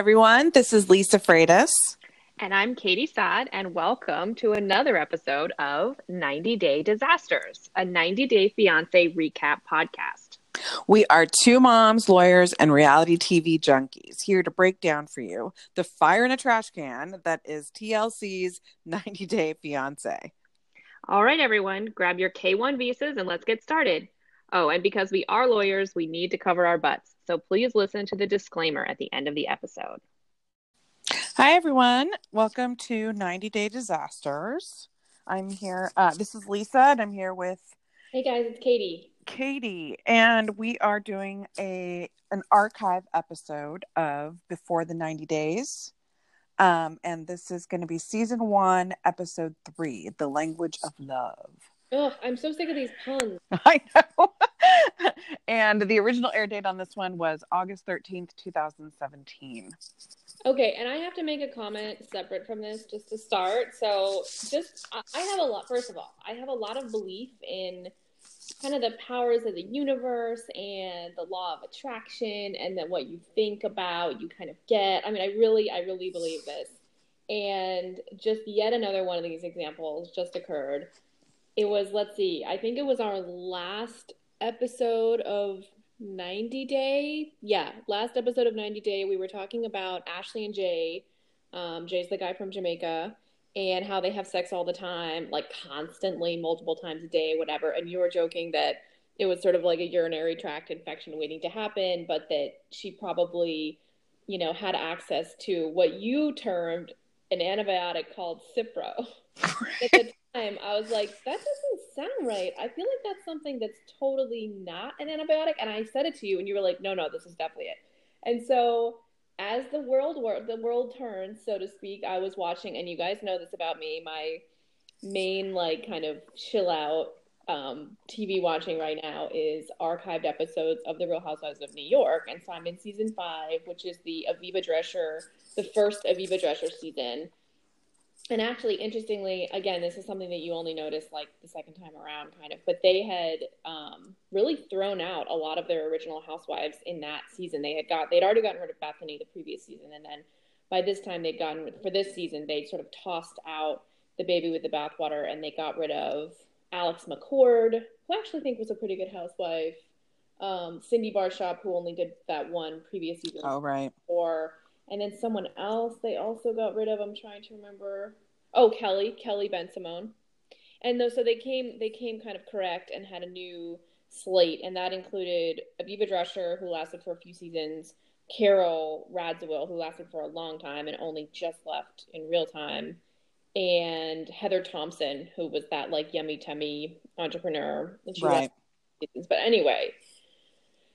Everyone. This is Lisa Freitas. And I'm Katie Saad, and welcome to another episode of 90 Day Disasters, a 90 Day Fiance recap podcast. We are two moms, lawyers, and reality TV junkies here to break down for you the fire in a trash can that is TLC's 90 Day Fiance. All right, everyone, grab your K1 visas and let's get started. Oh, and because we are lawyers, we need to cover our butts. So please listen to the disclaimer at the end of the episode. Hi, everyone. Welcome to 90 Day Disasters. I'm here. Uh, this is Lisa, and I'm here with. Hey, guys, it's Katie. Katie, and we are doing a an archive episode of Before the 90 Days. Um, and this is going to be season one, episode three, The Language of Love. Oh, I'm so sick of these puns. I know. and the original air date on this one was August 13th, 2017. Okay, and I have to make a comment separate from this just to start. So, just I have a lot, first of all, I have a lot of belief in kind of the powers of the universe and the law of attraction and then what you think about, you kind of get. I mean, I really, I really believe this. And just yet another one of these examples just occurred it was let's see i think it was our last episode of 90 day. Yeah last episode of 90 day we were talking about ashley and jay. Um, jay's the guy from jamaica and how they have sex all the time like constantly multiple times a day whatever. And you were joking that it was sort of like a urinary tract infection waiting to happen but that she probably you know had access to what you termed an antibiotic called cipro at the time, I was like, that doesn't sound right. I feel like that's something that's totally not an antibiotic. And I said it to you, and you were like, no, no, this is definitely it. And so, as the world the world turns, so to speak, I was watching, and you guys know this about me. My main like kind of chill out um, TV watching right now is archived episodes of The Real Housewives of New York, and so I'm in season five, which is the Aviva Drescher, the first Aviva Drescher season and actually interestingly again this is something that you only notice like the second time around kind of but they had um, really thrown out a lot of their original housewives in that season. They had got they'd already gotten rid of bethenny the previous season and then by this time they'd gotten for this season they sort of tossed out the baby with the bathwater and they got rid of alex mccord who I actually think was a pretty good housewife um, cindy barshop who only did that one previous season oh right. or and then someone else they also got rid of. I'm trying to remember. Oh, Kelly, Kelly Bensimon. And though, so they came, they came kind of correct and had a new slate, and that included Aviva Drescher, who lasted for a few seasons, Carol Radziwill, who lasted for a long time and only just left in real time, and Heather Thompson, who was that like yummy tummy entrepreneur. And she right. But anyway,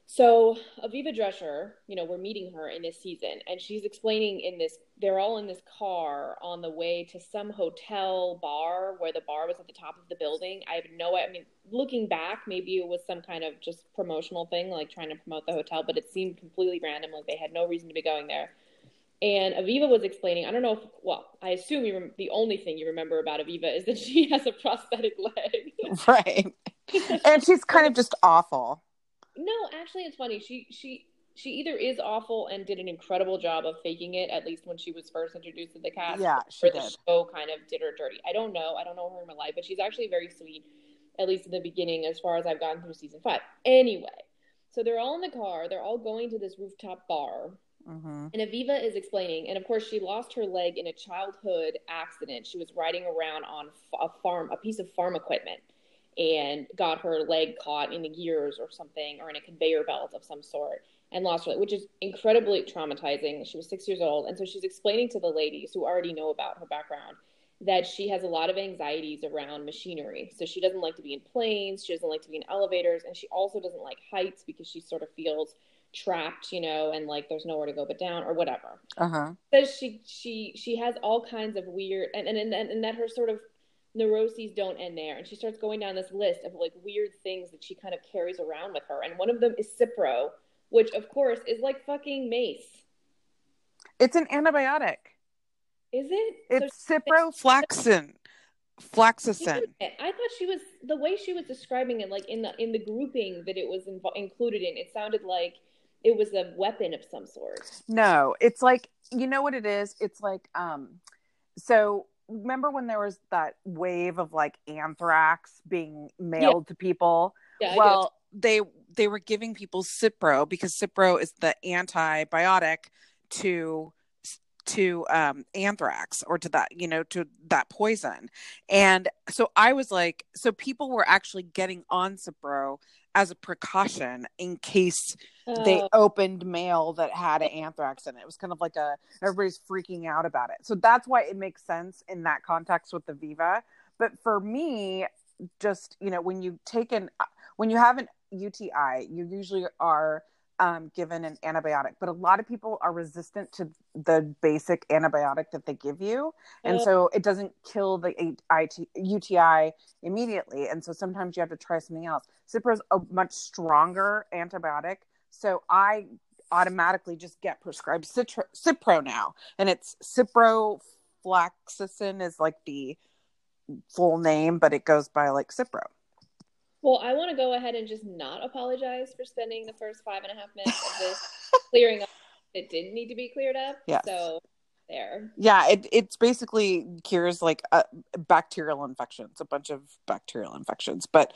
so Aviva Drescher, you know, we're meeting her in this season, and she's explaining in this. They're all in this car on the way to some hotel bar where the bar was at the top of the building. I have no. I mean, looking back, maybe it was some kind of just promotional thing, like trying to promote the hotel, but it seemed completely random. Like they had no reason to be going there. And Aviva was explaining. I don't know if. Well, I assume you. Rem- the only thing you remember about Aviva is that she has a prosthetic leg. right. and she's kind of just awful no, actually, it's funny. She she she either is awful and did an incredible job of faking it, at least when she was first introduced to the cast. Yeah, she or did. the show kind of did her dirty. I don't know. I don't know her in my life, but she's actually very sweet, at least in the beginning, as far as I've gotten through season five. Anyway, so they're all in the car. They're all going to this rooftop bar. Mm-hmm. And Aviva is explaining, and of course, she lost her leg in a childhood accident. She was riding around on a farm, a piece of farm equipment and got her leg caught in the gears or something or in a conveyor belt of some sort and lost her leg, which is incredibly traumatizing. She was six years old. And so she's explaining to the ladies who already know about her background that she has a lot of anxieties around machinery. So she doesn't like to be in planes, she doesn't like to be in elevators, and she also doesn't like heights because she sort of feels trapped, you know, and like there's nowhere to go but down or whatever. Uh-huh. Says she she she has all kinds of weird and and and, and that her sort of neuroses don't end there. And she starts going down this list of like weird things that she kind of carries around with her. And one of them is Cipro, which of course is like fucking mace. It's an antibiotic. Is it? It's so ciprofloxacin. Flaxacin. I thought she was the way she was describing it, like in the in the grouping that it was inv- included in. It sounded like it was a weapon of some sort. No, it's like you know what it is. It's like um, so remember when there was that wave of like anthrax being mailed to people? Yeah, well, they they were giving people Cipro because Cipro is the antibiotic to to um anthrax or to that you know to that poison and so i was like so people were actually getting on Cipro as a precaution in case they opened mail that had anthrax in it. It was kind of like a everybody's freaking out about it. So that's why it makes sense in that context with the Viva. But for me, just you know, when you take an when you have an UTI, you usually are um, given an antibiotic. But a lot of people are resistant to the basic antibiotic that they give you, and so it doesn't kill the IT, UTI immediately. And so sometimes you have to try something else. Cipro is a much stronger antibiotic, so I automatically just get prescribed Citro, Cipro now, and it's ciprofloxacin is like the full name, but it goes by like Cipro. Well, I want to go ahead and just not apologize for spending the first five and a half minutes of this clearing up that didn't need to be cleared up. Yes. So there. Yeah, it it's basically cures like uh, bacterial infections, a bunch of bacterial infections, but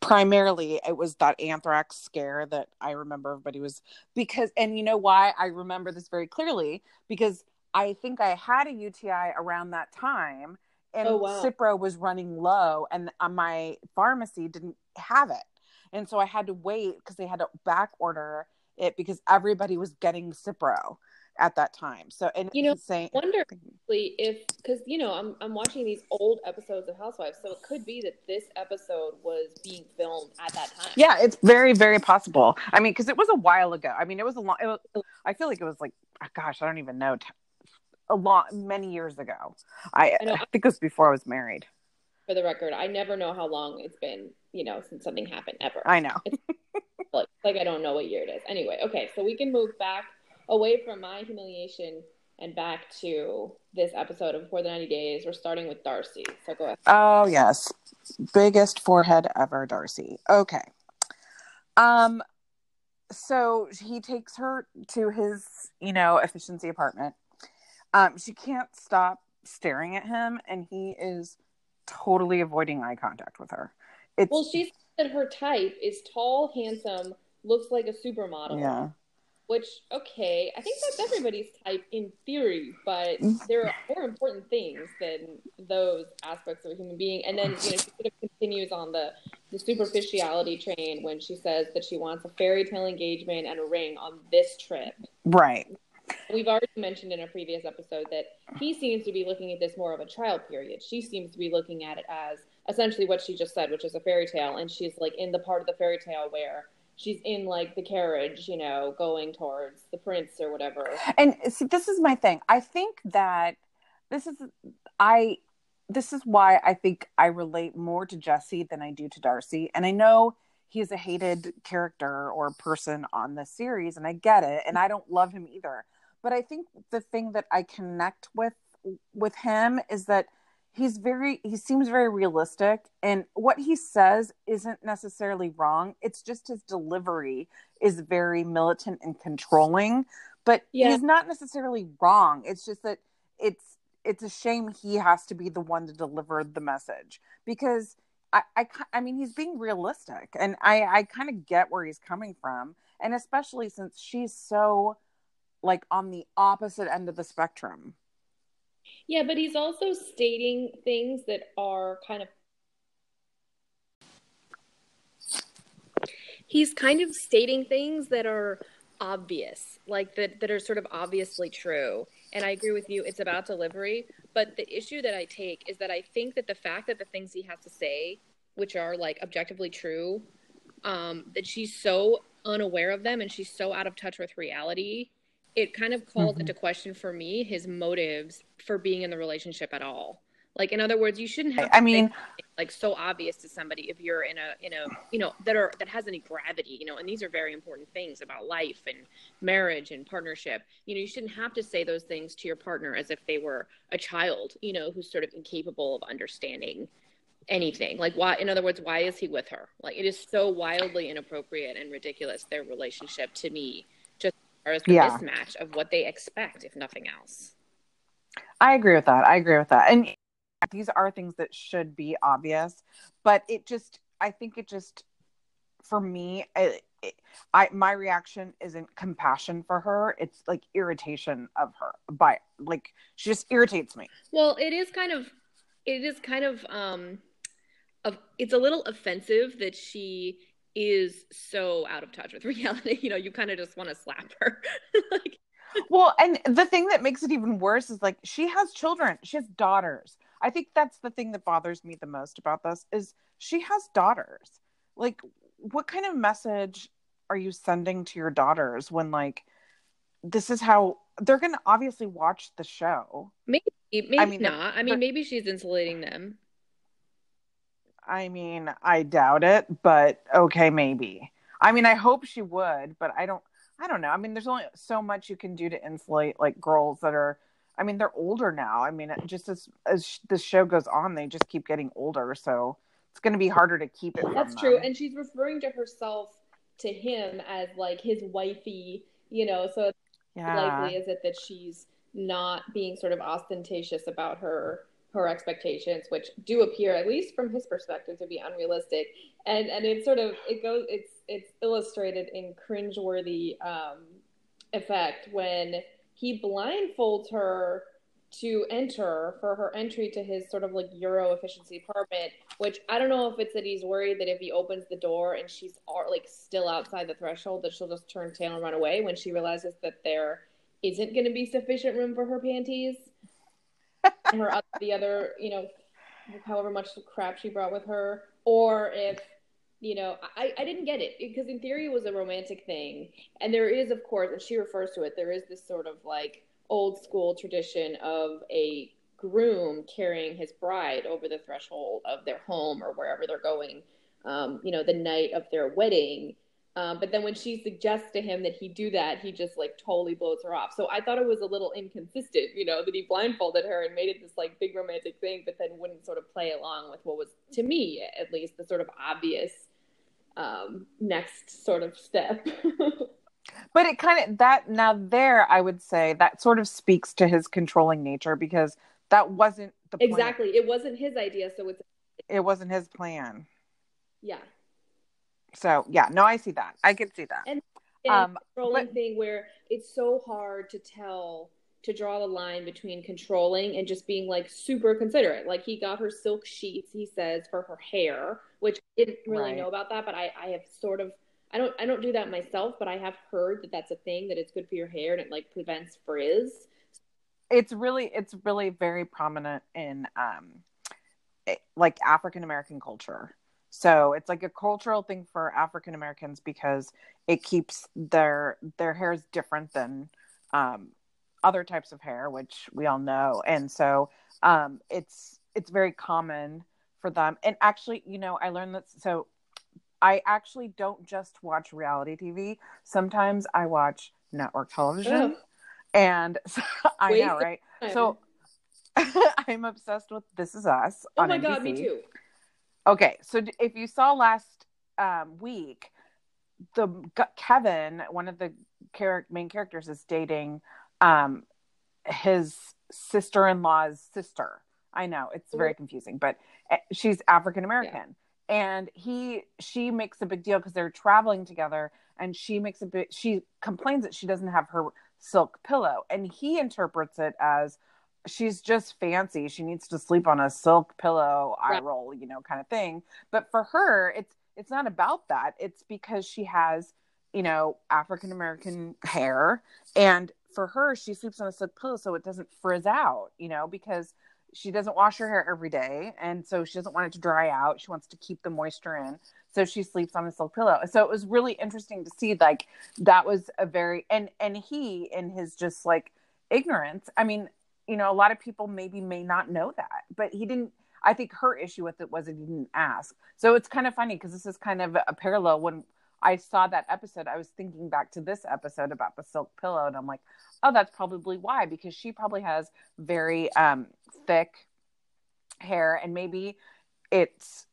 primarily it was that anthrax scare that I remember everybody was because and you know why I remember this very clearly because I think I had a UTI around that time and Oh, wow. Cipro was running low and uh, my pharmacy didn't have it. And so I had to wait because they had to back order it because everybody was getting Cipro at that time. So and You know, insane. Wonder if because you know I'm I'm watching these old episodes of Housewives, so it could be that this episode was being filmed at that time. Yeah, it's very, very possible. I mean, because it was a while ago. I mean, it was a long. It was, I feel like it was like, oh, gosh, I don't even know, t- a lot, many years ago. I, I know. I think it was before I was married. For the record, I never know how long it's been, you know, since something happened ever. I know. like, like I don't know what year it is. Anyway, okay, so we can move back away from my humiliation and back to this episode of Before the 90 Days. We're starting with Darcey. So go ahead. Oh yes, biggest forehead ever, Darcey. Okay. Um, so he takes her to his, you know, efficiency apartment. Um, she can't stop staring at him, and he is totally avoiding eye contact with her. It's Well, she said her type is tall, handsome, looks like a supermodel. yeah. Which, okay, I think that's everybody's type in theory, but Mm. there are more important things than those aspects of a human being. And then, you know, she sort of continues on the, the superficiality train when she says that she wants a fairy tale engagement and a ring on this trip. Right. We've already mentioned in a previous episode that he seems to be looking at this more of a trial period. She seems to be looking at it as essentially what she just said, which is a fairy tale, and she's like in the part of the fairy tale where she's in like the carriage, you know, going towards the prince or whatever. and see this is my thing i think that this is i this is why i think i relate more to jesse than i do to darcey and i know he's a hated character or person on the series and i get it and i don't love him either. But i think the thing that i connect with with him is that he's very he seems very realistic and what he says isn't necessarily wrong. It's just his delivery is very militant and controlling but Yeah. he's not necessarily wrong. It's just that it's it's a shame he has to be the one to deliver the message because I, I, I mean, he's being realistic, and I, I kind of get where he's coming from, and especially since she's so, like, on the opposite end of the spectrum. Yeah, but he's also stating things that are kind of. He's kind of stating things that are obvious, like that, that are sort of obviously true. And I agree with you, it's about delivery. But the issue that I take is that I think that the fact that the things he has to say, which are like objectively true, um, that she's so unaware of them and she's so out of touch with reality, it kind of calls Mhm. into question for me his motives for being in the relationship at all. Like in other words, you shouldn't have I mean, like so obvious to somebody if you're in a in a you know that are that has any gravity, you know, and these are very important things about life and marriage and partnership. You know, you shouldn't have to say those things to your partner as if they were a child, you know, who's sort of incapable of understanding anything. Like why in other words, why is he with her? Like it is so wildly inappropriate and ridiculous their relationship to me just as the Yeah. mismatch of what they expect if nothing else. I agree with that. I agree with that. And these are things that should be obvious, but it just, I think it just, for me, it, it, I my reaction isn't compassion for her. It's like irritation of her by like she just irritates me. Well, it is kind of it is kind of um of it's a little offensive that she is so out of touch with reality. You know, you kind of just want to slap her. like Well, and the thing that makes it even worse is like she has children. She has daughters. I think that's the thing that bothers me the most about this is she has daughters. Like what kind of message are you sending to your daughters when like this is how they're going to obviously watch the show. maybe maybe I mean, not. I mean, maybe she's insulating them. I mean, I doubt it, but okay, maybe. I mean, I hope she would, but I don't I don't know. I mean, there's only so much you can do to insulate like girls that are I mean, they're older now. I mean, just as as the show goes on, they just keep getting older, so it's going to be harder to keep it That's true. them. And she's referring to herself to him as like his wifey, you know, so it's yeah. likely is it that she's not being sort of ostentatious about her her expectations, which do appear, at least from his perspective, to be unrealistic. And and it sort of it goes it's it's illustrated in cringeworthy um, effect when he blindfolds her to enter for her entry to his sort of like Euro efficiency apartment, which I don't know if it's that he's worried that if he opens the door and she's all, like still outside the threshold, that she'll just turn tail and run away when she realizes that there isn't going to be sufficient room for her panties and her the other, you know, however much crap she brought with her, or if you know, I, I didn't get it because in theory it was a romantic thing. And there is, of course, and she refers to it, there is this sort of like old school tradition of a groom carrying his bride over the threshold of their home or wherever they're going, um, you know, the night of their wedding. Um, but then when she suggests to him that he do that, he just like totally blows her off. So I thought it was a little inconsistent, you know, that he blindfolded her and made it this like big romantic thing, but then wouldn't sort of play along with what was, to me at least, the sort of obvious um, next sort of step. But it kind of that now there I would say that sort of speaks to his controlling nature because that wasn't the plan. exactly. It wasn't his idea, so it's It wasn't his plan. yeah. So yeah, no, I see that. I can see that. And Um, controlling but- thing where it's so hard to tell to draw the line between controlling and just being like super considerate. Like he got her silk sheets, he says, for her hair, which I didn't really Right. know about that, but I, I have sort of I don't I don't do that myself, but I have heard that that's a thing that it's good for your hair and it like prevents frizz. it's really it's really very prominent in um it- like African American culture. So it's like a cultural thing for African Americans because it keeps their their hair is different than um other types of hair, which we all know. And so um it's it's very common for them. And actually, you know, I learned that so I actually don't just watch reality TV. Sometimes I watch network television. Ugh. And so, I know, right? time. So I'm obsessed with This Is Us. oh on my god, me too. Okay, so if you saw last um, week, the Kevin, one of the char- main characters, is dating um, his sister-in-law's sister. I know it's very confusing, but uh, she's African American, and he she makes a big deal because they're traveling together, and she makes a bit. She complains that she doesn't have her silk pillow, and he interprets it as she's just fancy. She needs to sleep on a silk pillow, eye Right. roll, you know, kind of thing. But for her, it's it's not about that. It's because she has, you know, African American hair, and for her, she sleeps on a silk pillow so it doesn't frizz out, you know, because she doesn't wash her hair every day, and so she doesn't want it to dry out. She wants to keep the moisture in, so she sleeps on a silk pillow. So it was really interesting to see, like that was a very and and he in his just like ignorance. I mean, you know, a lot of people maybe may not know that, but he didn't. I think her issue with it was he didn't ask. So it's kind of funny because this is kind of a parallel. When I saw that episode, I was thinking back to this episode about the silk pillow, and I'm like, oh, that's probably why because she probably has very um, thick hair, and maybe it's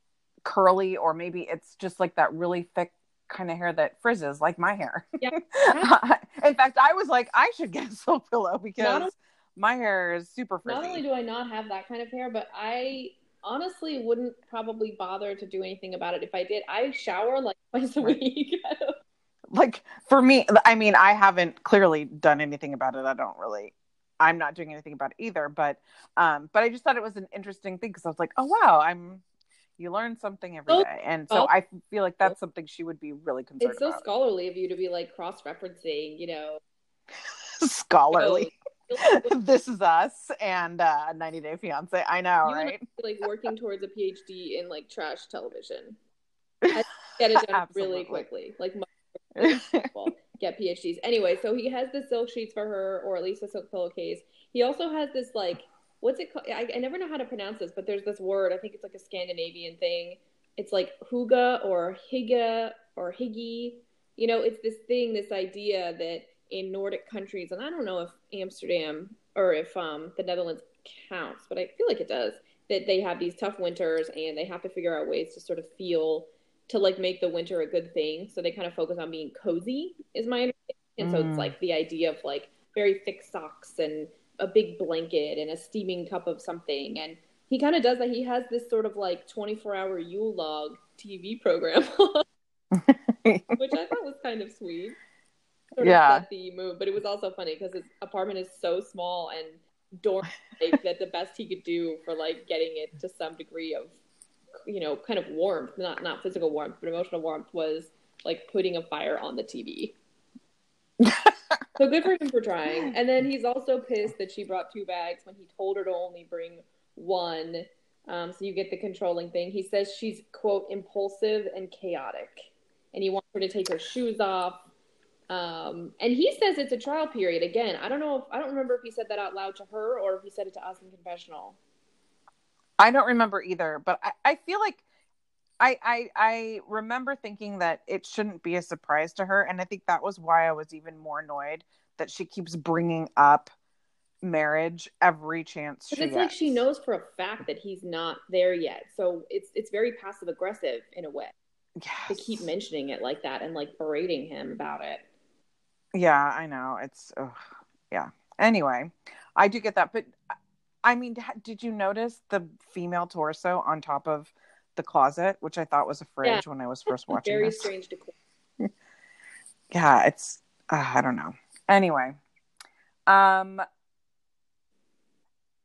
curly or maybe it's just like that really thick kind of hair that frizzes like my hair. Yeah. In fact, I was like, I should get a silk pillow because my hair is super frizzy. Not only do I not have that kind of hair, but I honestly wouldn't probably bother to do anything about it if I did. I shower like twice a week. like for me, I mean, I haven't clearly done anything about it. I don't really. I'm not doing anything about it either, but um, but I just thought it was an interesting thing because I was like, oh wow, I'm. You learn something every day, and so. I feel like that's something she would be really concerned it's so about. scholarly of you to be like cross referencing, you know. Scholarly. this is us and uh 90 Day Fiance. I know, You right? like working towards a PhD in like trash television. I get it done really quickly. Like get PhDs. Anyway, so he has the silk sheets for her, or at least a silk pillowcase. He also has this like what's it called? I, I never know how to pronounce this, but there's this word. I think it's like a Scandinavian thing. It's like huga or higa or higgy. You know, it's this thing, this idea that in Nordic countries, and I don't know if Amsterdam or if um, the Netherlands counts, but I feel like it does. That they have these tough winters and they have to figure out ways to sort of feel to like make the winter a good thing. So they kind of focus on being cozy, is my understanding. And so Mm. it's like the idea of like very thick socks and a big blanket and a steaming cup of something. And he kind of does that. He has this sort of like 24 hour Yule log TV program, which I thought was kind of sweet. Sort Yeah. of set the mood, but it was also funny because his apartment is so small and dorm like, that the best he could do for like getting it to some degree of you know kind of warmth not not physical warmth but emotional warmth was like putting a fire on the tv so good for him for trying. And then he's also pissed that she brought two bags when he told her to only bring one. Um, so you get the controlling thing. He says she's quote impulsive and chaotic and he wants her to take her shoes off um, and he says it's a trial period again i don't know if i don't remember if he said that out loud to her or if he said it to us in confessional I don't remember either, but I, I feel like I, I I remember thinking that it shouldn't be a surprise to her, and I think that was why I was even more annoyed that she keeps bringing up marriage every chance she it's gets. like she knows for a fact that he's not there yet. So it's it's very passive aggressive in a way to keep mentioning it like that and like berating him about it. Yeah, I know. It's ugh, yeah. Anyway, I do get that, but I mean, did you notice the female torso on top of the closet, which I thought was a fridge when I was first watching Very this? strange decor. Yeah, it's uh, I don't know. Anyway, um,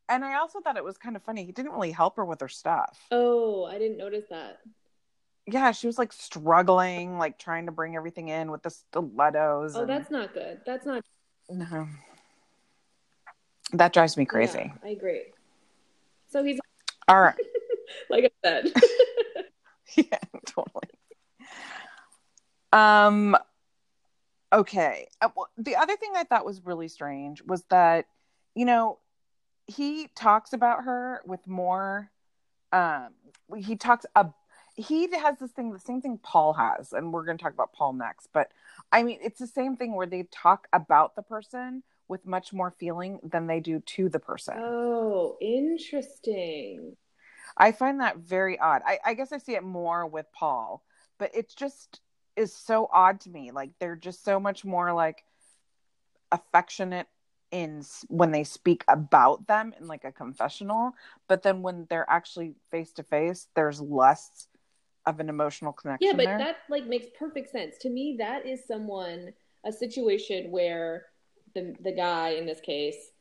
and I also thought it was kind of funny. He didn't really help her with her stuff. Oh, I didn't notice that. Yeah, she was like struggling, like trying to bring everything in with the stilettos. Oh, and- that's not good. That's not no. That drives me crazy. Yeah, I agree. So he's All right. like I said. yeah, totally. Um okay. Uh, well, the other thing I thought was really strange was that you know, he talks about her with more um he talks a he has this thing the same thing Paul has and we're going to talk about Paul next, but I mean, it's the same thing where they talk about the person with much more feeling than they do to the person. oh, interesting. I find that very odd. I, I guess I see it more with Paul, but it just is so odd to me. Like they're just so much more like affectionate in when they speak about them in like a confessional, but then when they're actually face to face, there's less of an emotional connection. Yeah, but there. that like makes perfect sense to me. That is someone a situation where the the guy in this case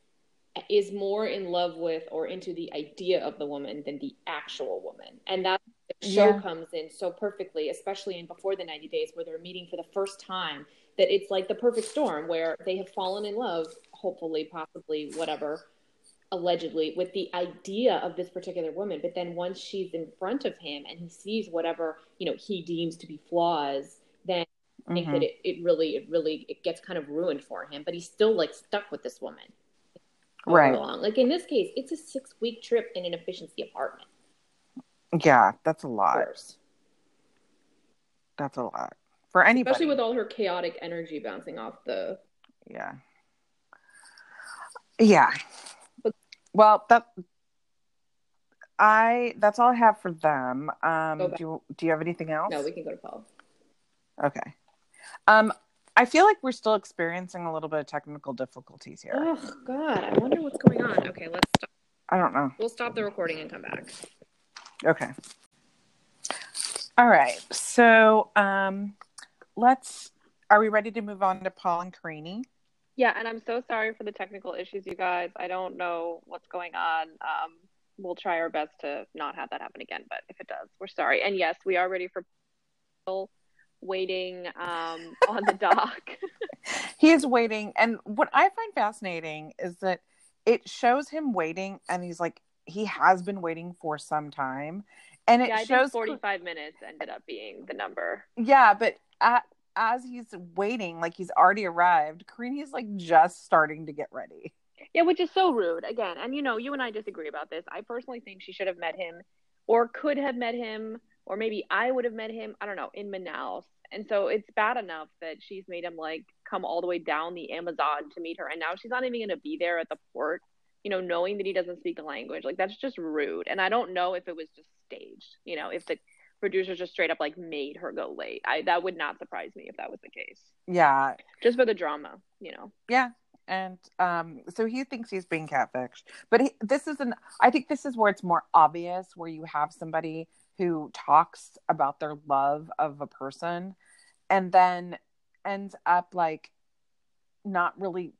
is more in love with or into the idea of the woman than the actual woman, and that show Yeah. comes in so perfectly, especially in before the ninety days where they're meeting for the first time. That it's like the perfect storm where they have fallen in love, hopefully, possibly, whatever, allegedly with the idea of this particular woman. But then once she's in front of him and he sees whatever you know he deems to be flaws then i think that mm-hmm. it, it really it really it gets kind of ruined for him. But he's still like stuck with this woman right. along. like in this case it's a six week trip in an efficiency apartment. Yeah, that's a lot. That's a lot. For anybody. especially with all her chaotic energy bouncing off the yeah. Yeah well that I that's all I have for them. Um, do you, do you have anything else? No, we can go to Paul. Okay. Um, I feel like we're still experiencing a little bit of technical difficulties here. Oh God, I wonder what's going on. Okay, let's stop. I don't know. We'll stop the recording and come back. Okay. All right. So, um, let's. Are we ready to move on to Paul and Karine? Yeah, and I'm so sorry for the technical issues, you guys. I don't know what's going on. Um, we'll try our best to not have that happen again, but if it does, we're sorry. And yes, we are ready for waiting um, on the dock. He is waiting, and what I find fascinating is that it shows him waiting, and he's like he has been waiting for some time, and it yeah, I shows think 45 minutes ended up being the number. Yeah, but at, as he's waiting, like he's already arrived, Karine's like just starting to get ready. Yeah, which is so rude. Again, and you know, you and I disagree about this. I personally think she should have met him or could have met him, or maybe I would have met him, I don't know, in Manaus. And so it's bad enough that she's made him like come all the way down the Amazon to meet her. And now she's not even going to be there at the port, you know, knowing that he doesn't speak the language. Like that's just rude. And I don't know if it was just staged, you know, if the producers just straight up like made her go late. I that would not surprise me if that was the case. Yeah, Just for the drama, you know. yeah, and um, so he thinks he's being catfished, but he, this is an. I think this is where it's more obvious, where you have somebody who talks about their love of a person, and then ends up like not really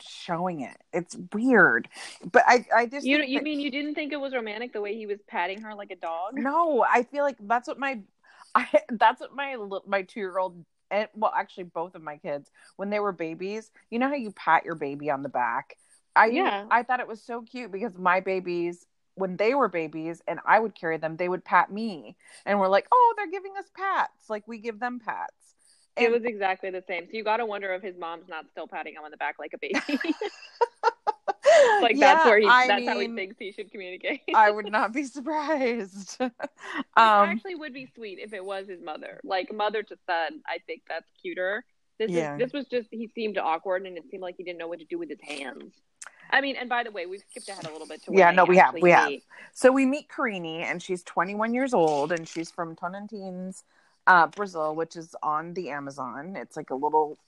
showing it. It's weird, but I, I just You you mean you didn't think it was romantic the way he was patting her like a dog? No, I feel like that's what my, I that's what my my two year old and well actually both of my kids when they were babies. You know how you pat your baby on the back. I Yeah. I thought it was so cute because my babies when they were babies and I would carry them, they would pat me and we're like, oh, they're giving us pats like we give them pats. It And- was exactly the same. So you got to wonder if his mom's not still patting him on the back like a baby. like that's where he I that's how he thinks he should communicate. I would not be surprised. Um, actually would be sweet if it was his mother. Like mother to son, I think that's cuter. This Yeah. is this was just he seemed awkward and it seemed like he didn't know what to do with his hands. I mean, and by the way, we've skipped ahead a little bit to Yeah, no, we have, we have. So we meet Karine, and she's 21 years old, and she's from Tonantins, uh, Brazil, which is on the Amazon. It's like a little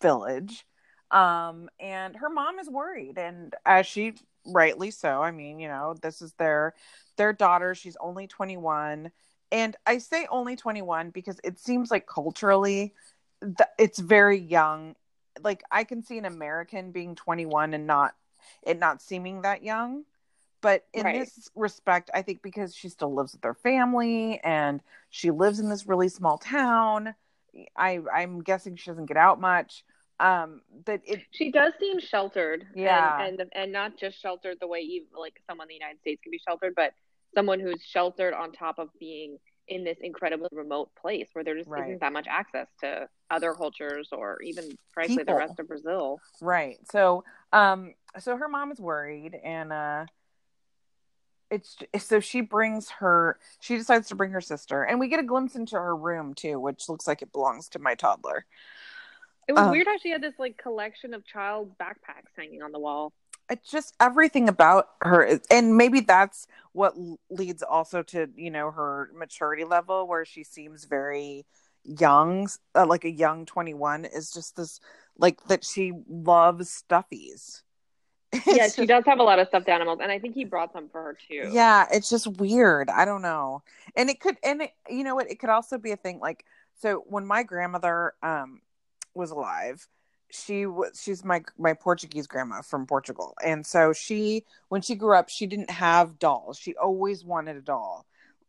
village. Um, and her mom is worried, and as she rightly so. I mean, you know, this is their their daughter. She's only 21, and I say only 21 because it seems like culturally, th- it's very young. Like I can see an American being 21 and not it not seeming that young but in Right. this respect i think because she still lives with her family and she lives in this really small town i i'm guessing she doesn't get out much um that it She does seem sheltered. Yeah. And, and and not just sheltered the way even like someone in the United States can be sheltered, but someone who's sheltered on top of being in this incredibly remote place where there just Right. isn't that much access to other cultures or even frankly People. the rest of Brazil. right so um so her mom is worried and uh it's so she brings her she decides to bring her sister and we get a glimpse into her room too which looks like it belongs to my toddler It was Um, weird how she had this like collection of child backpacks hanging on the wall. it's just everything about her is- and maybe that's what leads also to you know her maturity level where she seems very young uh, like a young 21 is just this like that she loves stuffies Yeah, she does have a lot of stuffed animals, and I think he brought some for her too. yeah it's just weird. I don't know. And it could and it, you know what? It could also be a thing like so when my grandmother um was alive she was she's my my portuguese grandma from portugal. And so she when she grew up she didn't have dolls. She always wanted a doll.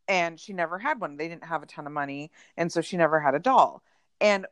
And she never had one. They didn't have a ton of money. And so she never had a doll. And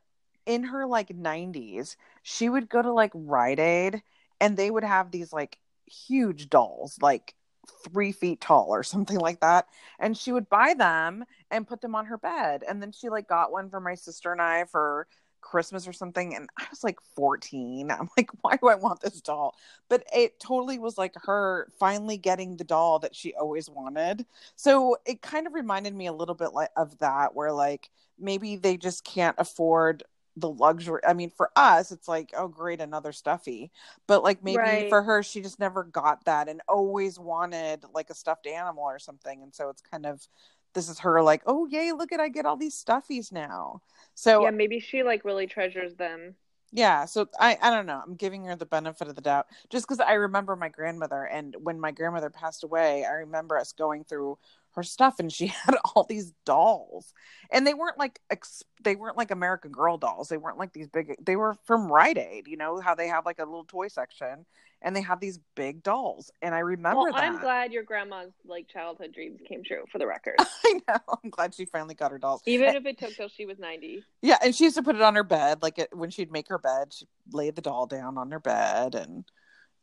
in her like 90s she would go to like rite aid and they would have these like huge dolls like three feet tall or something like that. And she would buy them and put them on her bed. And then she like got one for my sister and i for christmas or something. And i was like 14 i'm like why do i want this doll? But it totally was like her finally getting the doll that she always wanted. So it kind of reminded me a little bit like of that where like maybe they just can't afford the luxury. I mean, for us, it's like, oh, great, another stuffy. But like maybe Right. for her, she just never got that and always wanted like a stuffed animal or something. And so it's kind of this is her like, oh yay, look at I get all these stuffies now. So yeah, maybe she like really treasures them. Yeah, so I I don't know. I'm giving her the benefit of the doubt just because I remember my grandmother, and when my grandmother passed away, I remember us going through her stuff, and she had all these dolls, and they weren't like ex- they weren't like American Girl dolls. They weren't like these big. They were from Rite Aid. You know how they have like a little toy section, and they have these big dolls, and I remember Well, that. I'm glad your grandma's like childhood dreams came true for the record. I know. I'm glad she finally got her dolls. Even if it took till she was 90. Yeah, and she used to put it on her bed. Like it, when she'd make her bed, she laid the doll down on her bed, and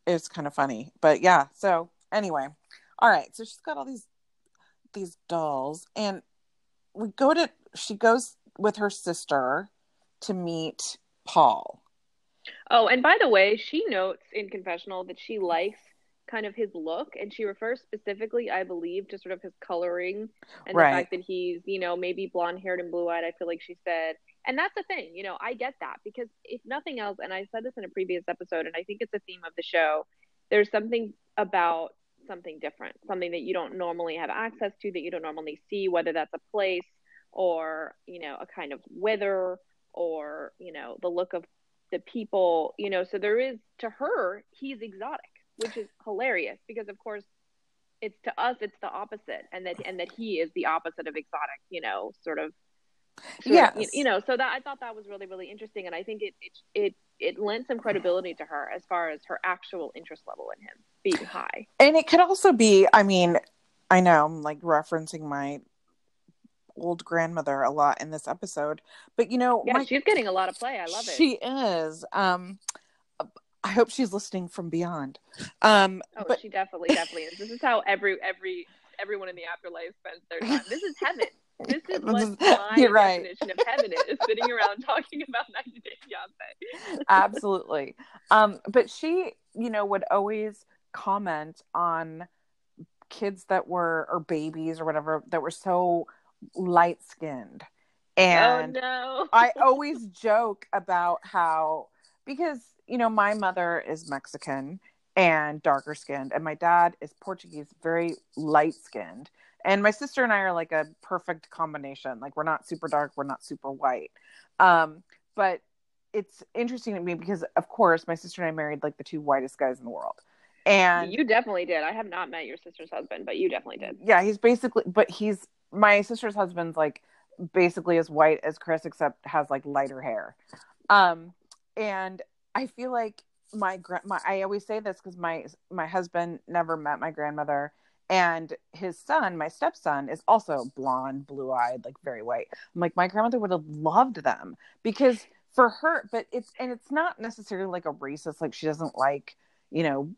it was kind of funny. But yeah, so anyway, all right. So she's got all these these dolls, and we go to. She goes with her sister to meet Paul. Oh, and by the way, she notes in confessional that she likes kind of his look, and she refers specifically, I believe, to sort of his coloring and Right. the fact that he's, you know, maybe blonde haired and blue eyed. I feel like she said, and that's the thing, you know, I get that because if nothing else, and I said this in a previous episode, and I think it's a theme of the show, there's something about something different, something that you don't normally have access to, that you don't normally see, whether that's a place or, you know, a kind of weather or, you know, the look of the people, you know, so there is to her, he's exotic, which is hilarious because of course it's to us it's the opposite and that and that he is the opposite of exotic, you know, sort of yeah you, you know, so that I thought that was really really interesting and I think it it it it lent some credibility to her as far as her actual interest level in him being high. And it could also be, I mean, I know I'm like referencing my old grandmother a lot in this episode, but you know, Yeah, my she's getting a lot of play. I love it. She is. Um, I hope she's listening from beyond. Um, oh, but she definitely definitely is. This is how every every everyone in the afterlife spends their time. This is heaven. This is what my you're right. definition of heaven is: sitting around talking about 90 Day Fiance. absolutely. Um, but she, you know, would always comment on kids that were or babies or whatever that were so light skinned, and oh no! I always joke about how because you know my mother is Mexican and darker skinned and my dad is Portuguese very light skinned and my sister and I are like a perfect combination like we're not super dark we're not super white um but it's interesting to me because of course my sister and I married like the two whitest guys in the world and you definitely did. I have not met your sister's husband, but you definitely did. yeah, he's basically, but he's my sister's husband's like basically as white as Chris, except has like lighter hair. Um, and I feel like my gra- my I always say this because my my husband never met my grandmother, and his son, my stepson, is also blonde, blue eyed, like very white. I'm like my grandmother would have loved them because for her, but it's and it's not necessarily like a racist, like she doesn't like you know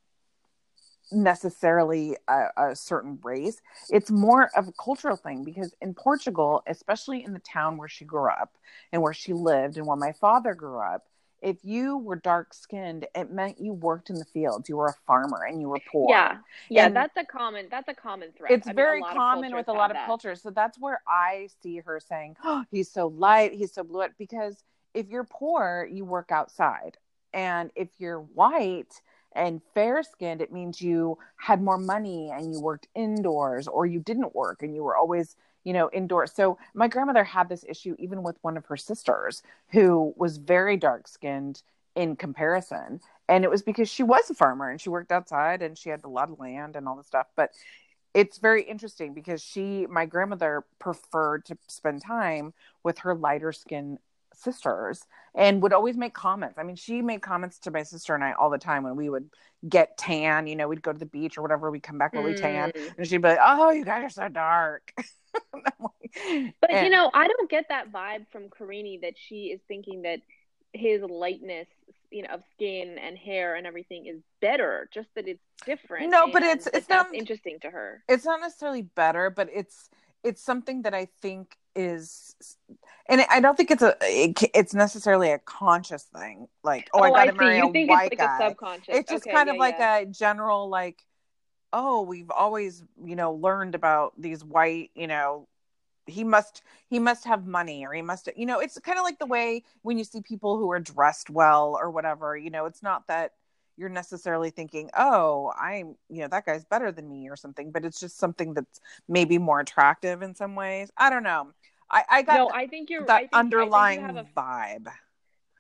necessarily a, a certain race. It's more of a cultural thing because in Portugal, especially in the town where she grew up and where she lived and where my father grew up, if you were dark skinned, it meant you worked in the fields. You were a farmer and you were poor. Yeah, yeah, And- that's a common that's a common thread. It's I very common with a lot of that. cultures. So that's where I see her saying, oh, he's so light, he's so blue. Because if you're poor, you work outside. And if you're white and fair skinned, it means you had more money and you worked indoors or you didn't work and you were always, you know, indoors. So my grandmother had this issue even with one of her sisters who was very dark skinned in comparison. And it was because she was a farmer and she worked outside and she had a lot of land and all this stuff. But it's very interesting because she, my grandmother, preferred to spend time with her lighter skinned sisters and would always make comments. I mean, she made comments to my sister and I all the time when we would get tan. You know, we'd go to the beach or whatever, we'd come back really tan. Mm. And she'd be like, Oh, you guys are so dark. And like- But you know, I don't get that vibe from Karine that she is thinking that his lightness, you know, of skin and hair and everything is better, just that it's different. No, but it's- it's not- interesting to her. it's not necessarily better, but it's it's something that I think is, and I don't think it's a it, it's necessarily a conscious thing. Like, oh, I oh, got to see. marry You a think white it's like guy. a subconscious. it's just Okay, kind of like yeah. a general like, oh, we've always you know learned about these white you know he must he must have money or he must you know it's kind of like the way when you see people who are dressed well or whatever you know it's not that you're necessarily thinking oh i'm you know that guy's better than me or something but it's just something that's maybe more attractive in some ways i don't know i i got no, I think you're that I think, underlying you have vibe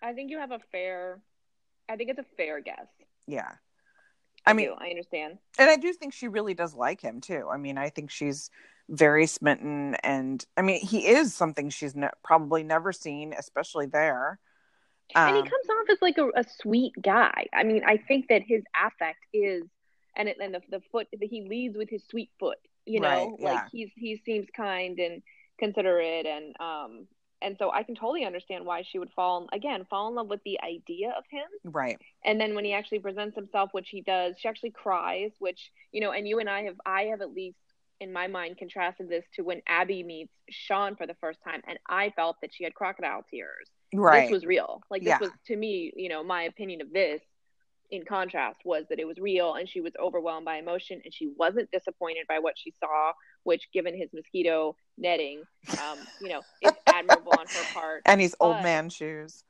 I think you have a fair. I think it's a fair guess. yeah I, I mean- do, I understand. and I do think she really does like him too. I mean, I think she's very smitten, and I mean, he is something she's ne- probably never seen, especially there. And he Um, comes off as like a, a sweet guy. I mean, I think that his affect is, and it, and the the foot that he leads with his sweet foot. You know, Right, like yeah. he's he seems kind and considerate, and um, and so I can totally understand why she would fall again fall in love with the idea of him. right. And then when he actually presents himself, which he does, she actually cries. Which you know, and you and I have I have at least in my mind contrasted this to when Abby meets Sean for the first time, and I felt that she had crocodile tears Right. this was real. Like this Yeah. was to me, you know, my opinion of this in contrast was that it was real and she was overwhelmed by emotion and she wasn't disappointed by what she saw, which given his mosquito netting, um, you know, is admirable on her part. and he's old man shoes.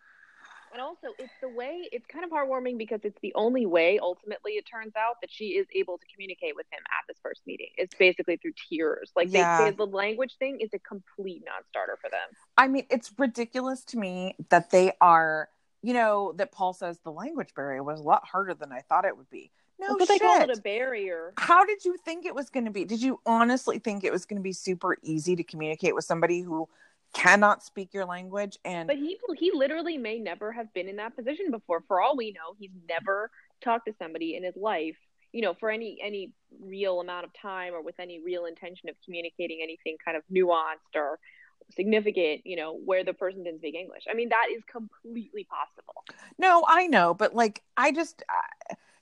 And also it's the way it's kind of heartwarming because it's the only way ultimately it turns out that she is able to communicate with him at this first meeting. It's basically through tears. Like Yeah. they, they the language thing is a complete non starter for them. I mean, it's ridiculous to me that they are, you know, that Paul says the language barrier was a lot harder than I thought it would be. No But shit. they call it a barrier. How did you think it was going to be? Did you honestly think it was going to be super easy to communicate with somebody who cannot speak your language? And But he he literally may never have been in that position before. For all we know, he's never talked to somebody in his life, you know, for any any real amount of time or with any real intention of communicating anything kind of nuanced or significant, you know, where the person didn't speak English. I mean, that is completely possible. no, I know, but like, I just,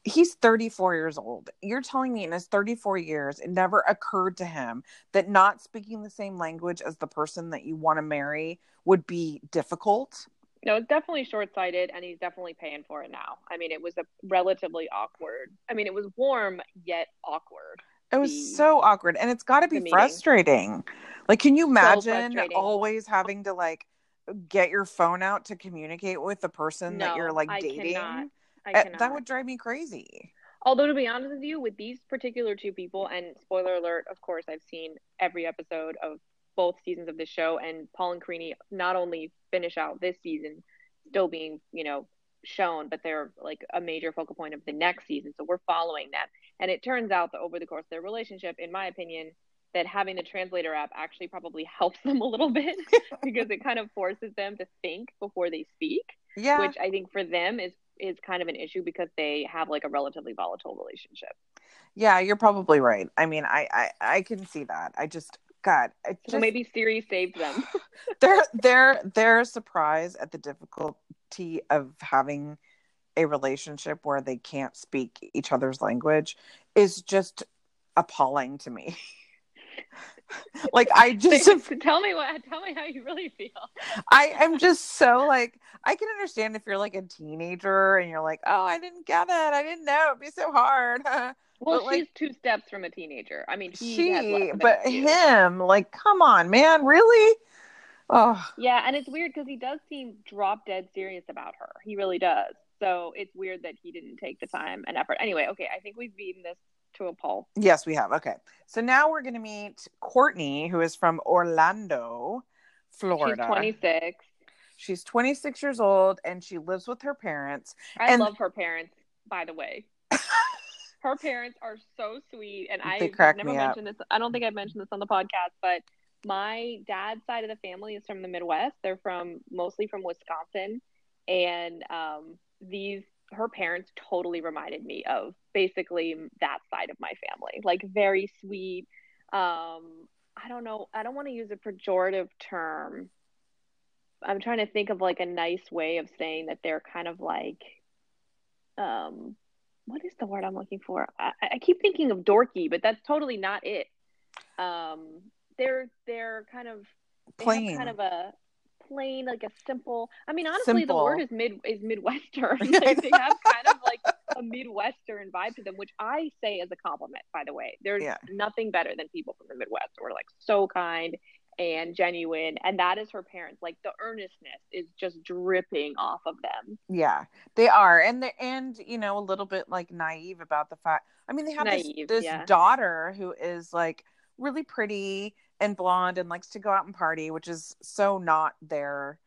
he's 34 years old. You're telling me in his 34 years, it never occurred to him that not speaking the same language as the person that you want to marry would be difficult. No, it's definitely short sighted and he's definitely paying for it now. I mean, it was a relatively awkward. I mean, it was warm yet awkward. It was the- so awkward, and it's got to be frustrating. Like, can you imagine frustrating. always having to like get your phone out to communicate with the person that you're like I dating? cannot. I Uh, cannot. that would drive me crazy. Although to be honest with you, with these particular two people, and spoiler alert, of course, I've seen every episode of both seasons of the show, and Paul and Karine not only finish out this season, still being you know shown, but they're like a major focal point of the next season. So we're following them, and it turns out that over the course of their relationship, in my opinion, that having the translator app actually probably helps them a little bit because it kind of forces them to think before they speak Yeah, which I think for them is is kind of an issue because they have like a relatively volatile relationship. yeah, you're probably right. I mean, I I, I can see that. I just God, just, So maybe Siri saved them. their their their surprise at the difficulty of having a relationship where they can't speak each other's language is just appalling to me. like I just tell me what tell me how you really feel. I am just so like I can understand if you're like a teenager and you're like, oh, I didn't get it, I didn't know it'd be so hard. Well, But, like- she's two steps from a teenager. I mean, he she, has less of an but him, like, come on, man, really? Oh, Yeah, and it's weird because he does seem drop dead serious about her. He really does. So it's weird that he didn't take the time and effort. Anyway, okay, I think we've beaten this to a pulp. yes, we have. Okay, so now we're gonna meet Courtney, who is from Orlando, Florida. She's 26. She's 26 years old and she lives with her parents. I And- love her parents, by the way. her parents are so sweet, and I've never mentioned this. I don't think I've mentioned this on the podcast, but my dad's side of the family is from the Midwest. They're from mostly from Wisconsin, and um, these her parents totally reminded me of basically that side of my family, like very sweet. Um, I don't know. I don't want to use a pejorative term. I'm trying to think of like a nice way of saying that they're kind of like um what is the word I'm looking for? I, I keep thinking of dorky, but that's totally not it. Um they're they're kind of Plain. kind of a plain, like a simple I mean honestly Simple. the word is mid is Midwestern. like they have kind of like a Midwestern vibe to them, which I say as a compliment, by the way. There's Yeah. nothing better than people from the Midwest who are like so kind and genuine and that is her parents like the earnestness is just dripping off of them Yeah, they are, and they and you know a little bit like naive about the fact. I mean, they have Naive, this, this yeah. daughter who is like really pretty and blonde and likes to go out and party, which is so not their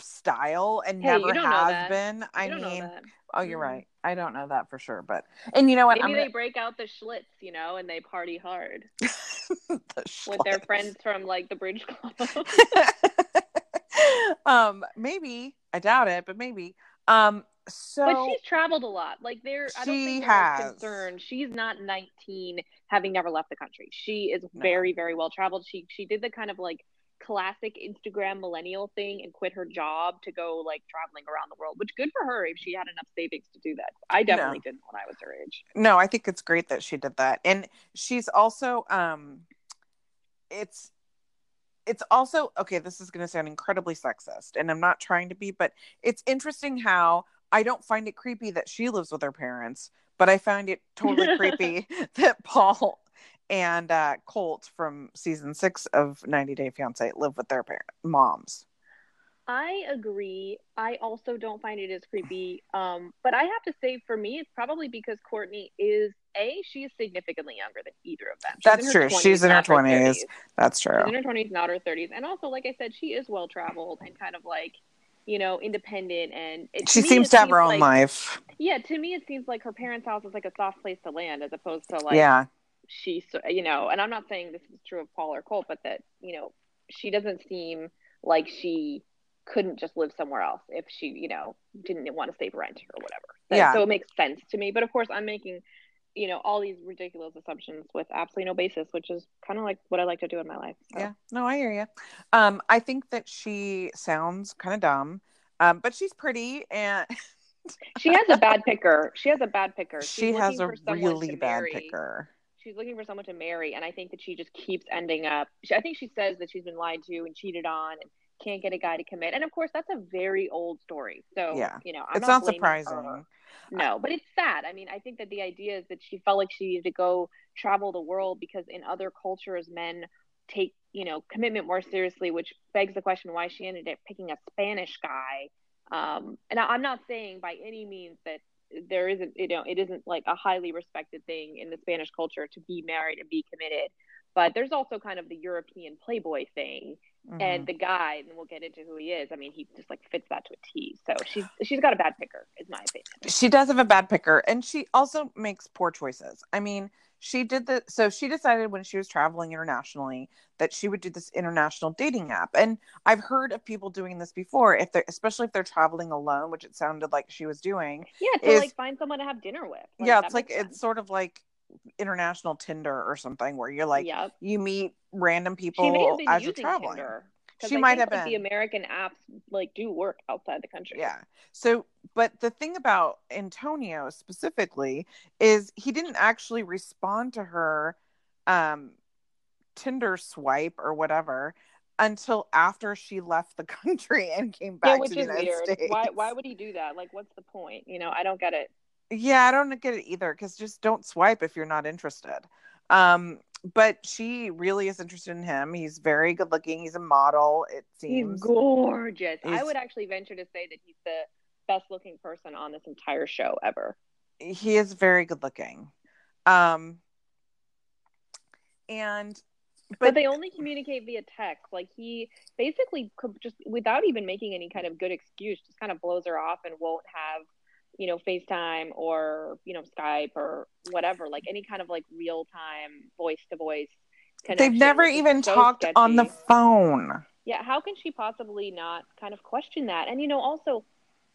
style and Hey, never has been. You I mean, oh, you're Mm. right. I don't know that for sure, but and you know what? maybe I'm they gonna- break out the schlitz you know and they party hard the with their friends from like the bridge club um, maybe I doubt it, but maybe. Um, so but she's traveled a lot. Like there i don't She think has. concerned she's not 19 having never left the country. She is No. very very well traveled. She she did the kind of like classic instagram millennial thing and quit her job to go like traveling around the world which good for her if she had enough savings to do that. I definitely didn't when i was her age. No i think it's great that she did that. And she's also um it's it's also okay this is going to sound incredibly sexist and i'm not trying to be but it's interesting how i don't find it creepy that she lives with her parents but i find it totally creepy that paul and uh colt from season six of 90 day fiance live with their parent moms I agree. I also don't find it as creepy. Um, but I have to say, for me, it's probably because Courtney is a she is significantly younger than either of them. She's That's true. her She's in her 20s. that's true She's in her twenties, not her thirties, and also, like I said, she is well traveled and kind of like, you know, independent. And it, she seems to have her own like- life Yeah, to me, it seems like her parents' house is like a soft place to land, as opposed to like yeah she, you know. And I'm not saying this is true of Paul or Colt, but that you know, she doesn't seem like she couldn't just live somewhere else if she, you know, didn't want to save rent or whatever. So- Yeah. So it makes sense to me. But of course, I'm making, you know, all these ridiculous assumptions with absolutely no basis, which is kind of like what I like to do in my life. So. Yeah, no, I hear you. Um, I think that she sounds kind of dumb, um, but she's pretty and She has a bad picker. She has a bad picker. She's she has a really bad marry. picker. She's looking for someone to marry, and I think that she just keeps ending up. I think she says that she's been lied to and cheated on, and can't get a guy to commit. And of course, that's a very old story. So Yeah. you know, I'm it's not blaming surprising. her. No, but it's sad. I mean, I think that the idea is that she felt like she needed to go travel the world because in other cultures, men take, you know, commitment more seriously, which begs the question why she ended up picking a Spanish guy. Um, and I, I'm not saying by any means that there isn't, you know, it isn't like a highly respected thing in the Spanish culture to be married and be committed. But there's also kind of the European playboy thing, Mhm. and the guy, and we'll get into who he is. I mean, he just like fits that to a T. So she's she's got a bad picker, is my opinion. she does have a bad picker, and she also makes poor choices. I mean, she did the so she decided when she was traveling internationally that she would do this international dating app. And I've heard of people doing this before, if they're especially if they're traveling alone, which it sounded like she was doing. Yeah, to Is- like find someone to have dinner with. yeah, it's like it's sort of like international Tinder or something where you're like yep. you meet random She may have people been as you're traveling. Tinder. She I might think, have like, The. American apps like do work outside the country. Yeah. So, but the thing about Antonio specifically is he didn't actually respond to her um Tinder swipe or whatever until after she left the country and came back Yeah, to which the is United weird. States. Why why would he do that? Like, what's the point? You know, I don't get it. Yeah, I don't get it either because just don't swipe if you're not interested. Um, but she really is interested in him. He's very good looking. He's a model, it He's seems. gorgeous. I would actually venture to say that he's the best looking person on this entire show ever. he is very good looking. Um, and But, but they only communicate via text. Like he basically could just without even making any kind of good excuse, just kind of blows her off and won't have, you know, FaceTime or, you know, Skype or whatever, like any kind of like real time voice to voice they've never even talked on the phone. Yeah, how can she possibly not kind of question that? And you know, also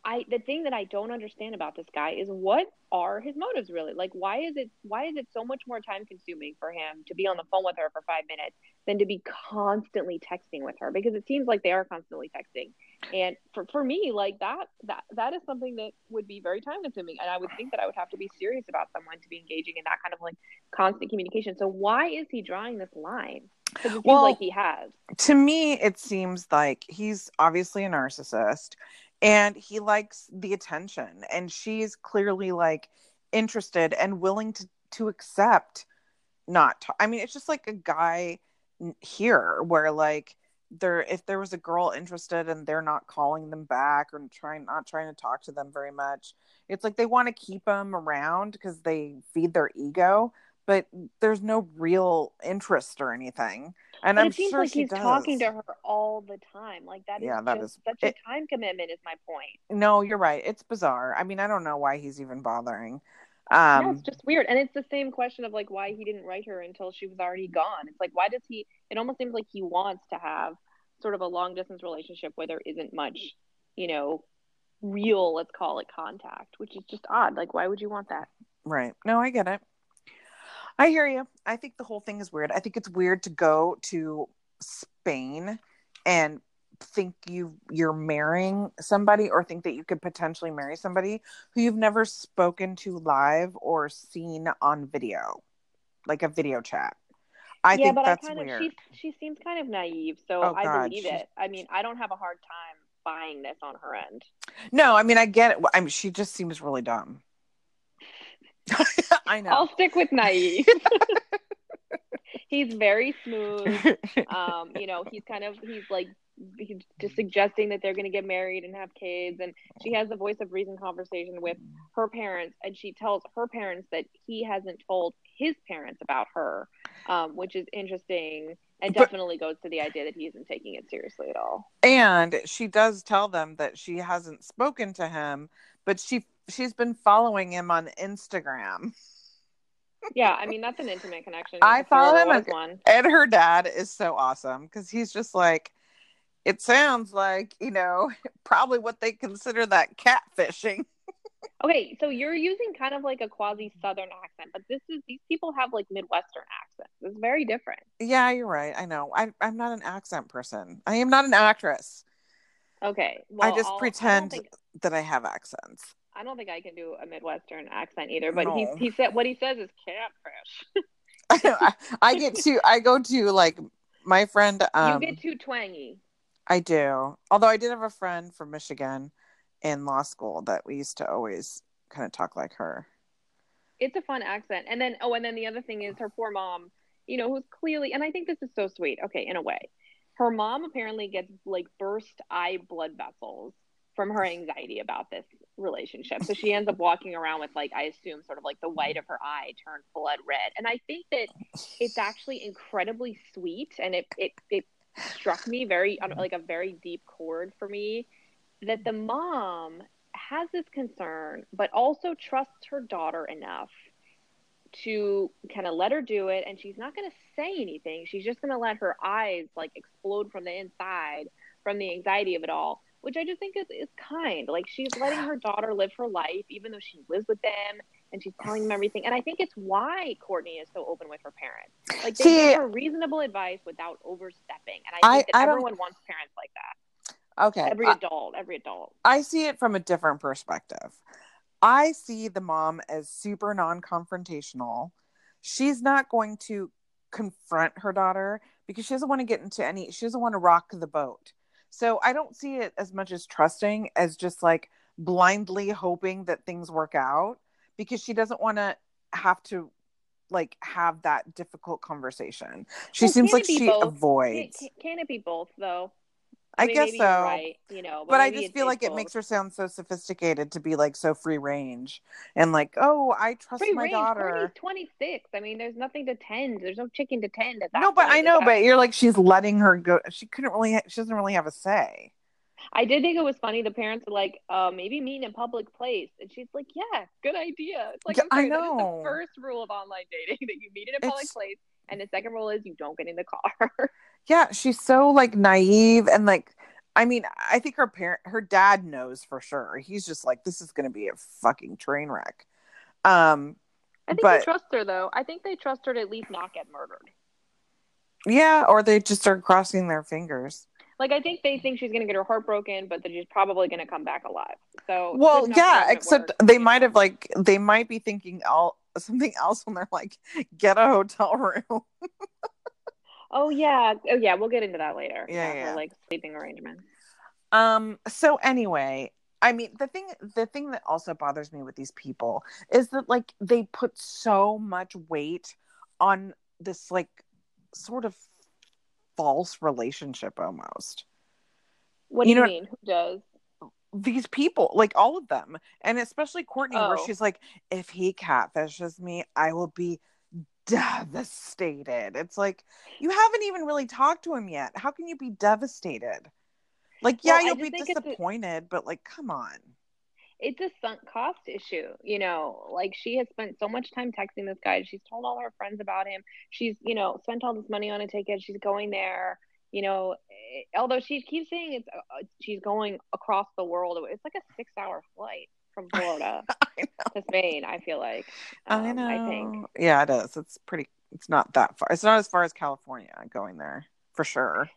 I the thing that I don't understand about this guy is what are his motives really? Like why is it why is it so much more time consuming for him to be on the phone with her for 5 minutes than to be constantly texting with her because it seems like they are constantly texting. And for for me like that that that is something that would be very time consuming and I would think that I would have to be serious about someone to be engaging in that kind of like constant communication. So why is he drawing this line? Because it seems Well, like he has. To me, it seems like he's obviously a narcissist and he likes the attention. And she's clearly like interested and willing to, to accept not. To- I mean, it's just like a guy here where like there if there was a girl interested and they're not calling them back or trying not trying to talk to them very much it's like they want to keep them around because they feed their ego but there's no real interest or anything and i'm it seems sure like he's does. talking to her all the time. Like that is Yeah, that just is- such it- a time commitment. Is my point. no you're right it's bizarre i mean i don't know why he's even bothering um it's just weird, and it's the same question of like why he didn't write her until she was already gone. It's like why does he? It almost seems like he wants to have sort of a long distance relationship where there isn't much, you know, real let's call it contact, which is just odd. Like why would you want that? Right. No, I get it. I hear you. I think the whole thing is weird. I think it's weird to go to Spain and think you you're marrying somebody or think that you could potentially marry somebody who you've never spoken to live or seen on video, like a video chat. I yeah, think but that's I kind weird. of she she seems kind of naive, so Oh, I God, believe she's- it. I mean, I don't have a hard time buying this on her end. No, I mean I get it. I mean she just seems really dumb. I know. I'll stick with naive. he's very smooth. Um, you know, he's kind of he's like just suggesting that they're going to get married and have kids, and she has the voice of reason conversation with her parents, and she tells her parents that he hasn't told his parents about her, um, which is interesting and But- definitely goes to the idea that he isn't taking it seriously at all. and she does tell them that she hasn't spoken to him but she she's been following him on instagram Yeah, I mean that's an intimate connection. I follow him As, one. and her dad is so awesome because he's just like it sounds like you know probably what they consider that catfishing Okay, so you're using kind of like a quasi southern accent, but this is these people have like midwestern accents. It's very different. yeah you're right i know I, i'm not an accent person i am not an actress Okay, well, i just I'll- pretend I think, that i have accents I don't think I can do a midwestern accent either. But No. he he said what he says is catfish. I, I get to i go to like my friend um you get too twangy. I do. Although I did have a friend from Michigan in law school that we used to always kind of talk like her. It's a fun accent. And then oh, and then the other thing is her poor mom. You know, who's clearly, and I think this is so sweet. Okay, in a way, her mom apparently gets like burst eye blood vessels from her anxiety about this relationship. So she ends up walking around with like I assume sort of like the white of her eye turned blood red. And I think that it's actually incredibly sweet and it it it struck me very on mm-hmm. like a very deep chord for me that the mom has this concern but also trusts her daughter enough to kind of let her do it and she's not going to say anything. She's just going to let her eyes like explode from the inside from the anxiety of it all which i just think is, is kind. Like she's letting her daughter live her life even though she lives with them and she's telling them everything and i think it's why courtney is so open with her parents like they See- give her reasonable advice without overstepping and i I- think that I everyone wants parents like that Okay. every I, adult every adult I see it from a different perspective. I see the mom as super non confrontational. She's not going to confront her daughter because she doesn't want to get into any, she doesn't want to rock the boat. So I don't see it as much as trusting as just like blindly hoping that things work out because she doesn't want to have to like have that difficult conversation. She Well, seems like she both? Avoids. can, can it be both though? I, mean, guess so. Right, you know, but I just feel like it's it makes her sound so sophisticated to be like so free range and like, oh, I trust free my range. daughter. 26. I mean, there's nothing to tend. There's no chicken to tend at that. No, but. I know, but you're like she's letting her go. She couldn't really. She doesn't really have a say. I did think it was funny. The parents were like, uh, maybe meet in a public place. And she's like, yeah, good idea. It's like, Yeah, I sorry, that is know. the first rule of online dating that you meet in a public It's- place. And the second rule is you don't get in the car. Yeah, she's so like naive and like. I mean, I think her parent, her dad knows for sure. He's just like, this is going to be a fucking train wreck. Um, I think But- they trust her, though. I think they trust her to at least not get murdered. yeah, or they just are crossing their fingers. Like, I think they think she's going to get her heart broken, but that she's probably going to come back alive. So, Well, yeah, except they might have like they might be thinking all something else when they're like, get a hotel room. Oh yeah, oh yeah. We'll get into that later. Yeah, her, yeah. like sleeping arrangements. Um. So anyway, I mean, the thing, the thing that also bothers me with these people is that like they put so much weight on this like sort of false relationship almost. What do You you, know- mean? Who does? These people, like all of them, and especially Courtney, where Oh. she's like, if he catfishes me, I will be devastated. It's like you haven't even really talked to him yet. How can you be devastated? Like, yeah, Well, you'll be it's a- disappointed, but like, come on. It's a sunk cost issue, you know. Like she has spent so much time texting this guy. She's told all her friends about him. She's, you know, spent all this money on a ticket. She's going there. You know, eh, although she keeps saying it's uh, she's going across the world. It's like a six-hour flight from Florida I to Spain. I feel like. I Um, know. I think. Yeah, it is. It's pretty. It's not that far. It's not as far as California going there for sure.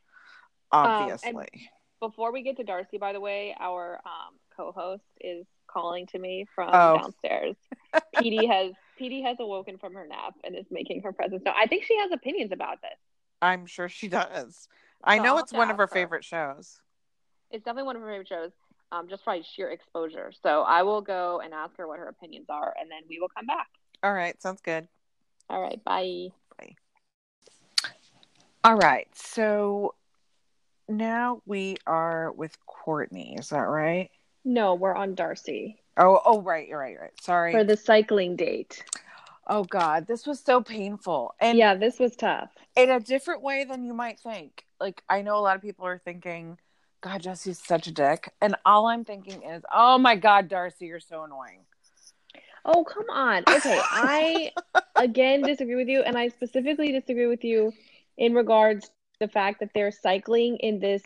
Um, Obviously. Before we get to Darcey, by the way, our um, co-host is calling to me from Oh. downstairs. PD has PD has awoken from her nap and is making her presence known. I think she has opinions about this. I'm sure she does. I So know it's one of her her. favorite shows. It's definitely one of her favorite shows, um, just by sheer exposure. So I will go and ask her what her opinions are, and then we will come back. All right, sounds good. All right, bye. All right, so now we are with Courtney. Is that right? No, we're on Darcey Oh, oh, right, you're right, right. Sorry. for the cycling date. oh God, this was so painful, and yeah, this was tough. in a different way than you might think. Like I know a lot of people are thinking, "God, Jesse's such a dick," and all I'm thinking is, "Oh my God, Darcey, you're so annoying." Oh, come on. Okay, I again disagree with you, and I specifically disagree with you in regards to the fact that they're cycling in this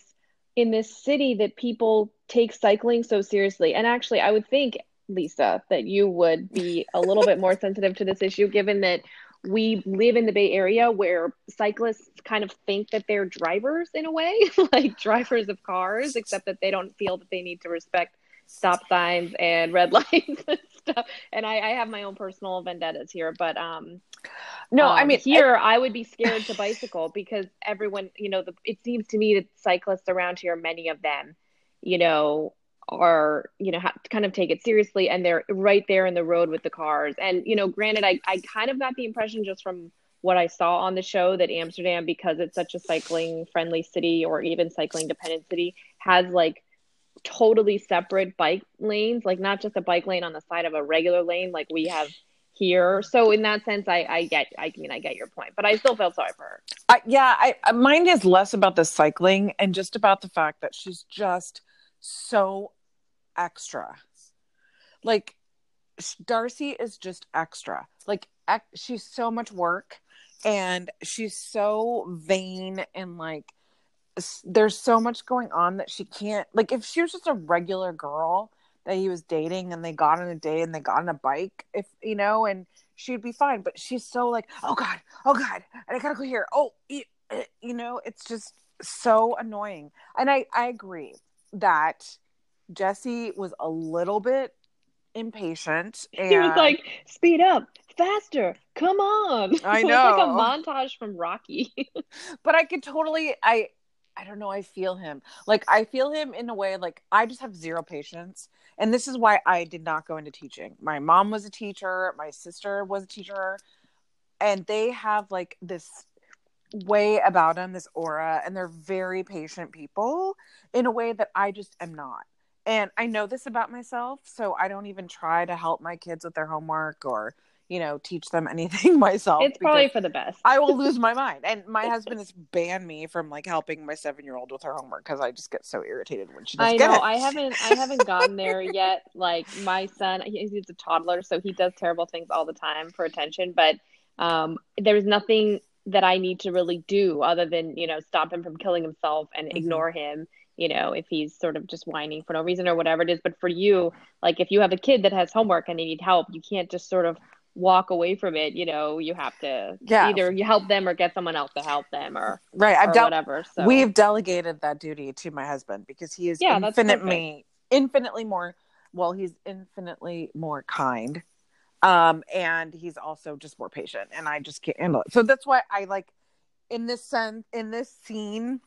in this city that people take cycling so seriously. And actually, I would think, Lisa, that you would be a little bit more sensitive to this issue, given that we live in the Bay Area where cyclists kind of think that they're drivers in a way, like drivers of cars, except that they don't feel that they need to respect stop signs and red lights stuff. And I, I have my own personal vendettas here, but um, No, I um, mean here I would be scared to bicycle because everyone, you know, the, it seems to me that cyclists around here, many of them, you know, are you know kind of take it seriously and they're right there in the road with the cars. And you know, granted, I I kind of got the impression just from what I saw on the show that Amsterdam, because it's such a cycling friendly city or even cycling dependent city, has like totally separate bike lanes, like not just a bike lane on the side of a regular lane like we have here. So in that sense, I, I get, I mean, I get your point, but I still felt sorry for her. I, yeah, I, mine is less about the cycling and just about the fact that she's just so extra. Like Darcey is just extra. Like she's so much work and she's so vain and like there's so much going on that she can't like if she was just a regular girl that he was dating and they got on a date and they got on a bike if you know and she'd be fine but she's so like oh god oh god i gotta go here oh y- uh, you know it's just so annoying and i i agree that jesse was a little bit impatient and He was like, speed up, faster, come on. I It was like a montage from Rocky. but I could totally I I don't know, I feel him. Like I feel him in a way like I just have zero patience. And this is why I did not go into teaching. My mom was a teacher, my sister was a teacher, and they have like this way about them, this aura, and they're very patient people in a way that I just am not. And I know this about myself, so I don't even try to help my kids with their homework or, you know, teach them anything myself. it's probably for the best. I will lose my mind. And my husband has banned me from like helping my seven year old with her homework because I just get so irritated when she doesn't I know. I haven't. I haven't gotten there yet. Like my son, he's a toddler, so he does terrible things all the time for attention. But um, there's nothing that I need to really do other than you know stop him from killing himself and Mhm. ignore him. You know, if he's sort of just whining for no reason or whatever it is. But for you, like if you have a kid that has homework and they need help, you can't just sort of walk away from it. You know, you have to Yeah. either you help them or get someone else to help them or right. I've dealt. whatever. So We've delegated that duty to my husband because he is Yeah, infinitely, infinitely more. Well, he's infinitely more kind, um, and he's also just more patient, and I just can't handle it. So that's why I like in this sense in this scene,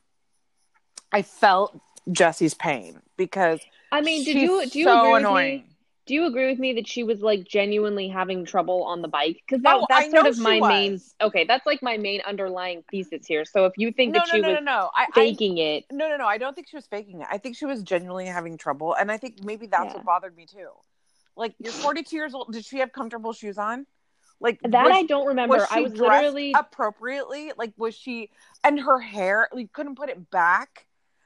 I felt Jesse's pain because I mean, did you do you so agree with annoying. me? Do you agree with me that she was like genuinely having trouble on the bike? Because that, Oh, I that's sort of my main. Okay, that's like my main underlying thesis here. So if you think no, that no, she no, was no, no. I, I faking it, no, no, no. I don't think she was faking it. I think she was genuinely having trouble, and I think maybe that's Yeah. what bothered me too. Like you're 42 years old. Did she have comfortable shoes on? Like that was, I don't remember. was I was literally appropriately. Like was she? And her hair, we couldn't put it back.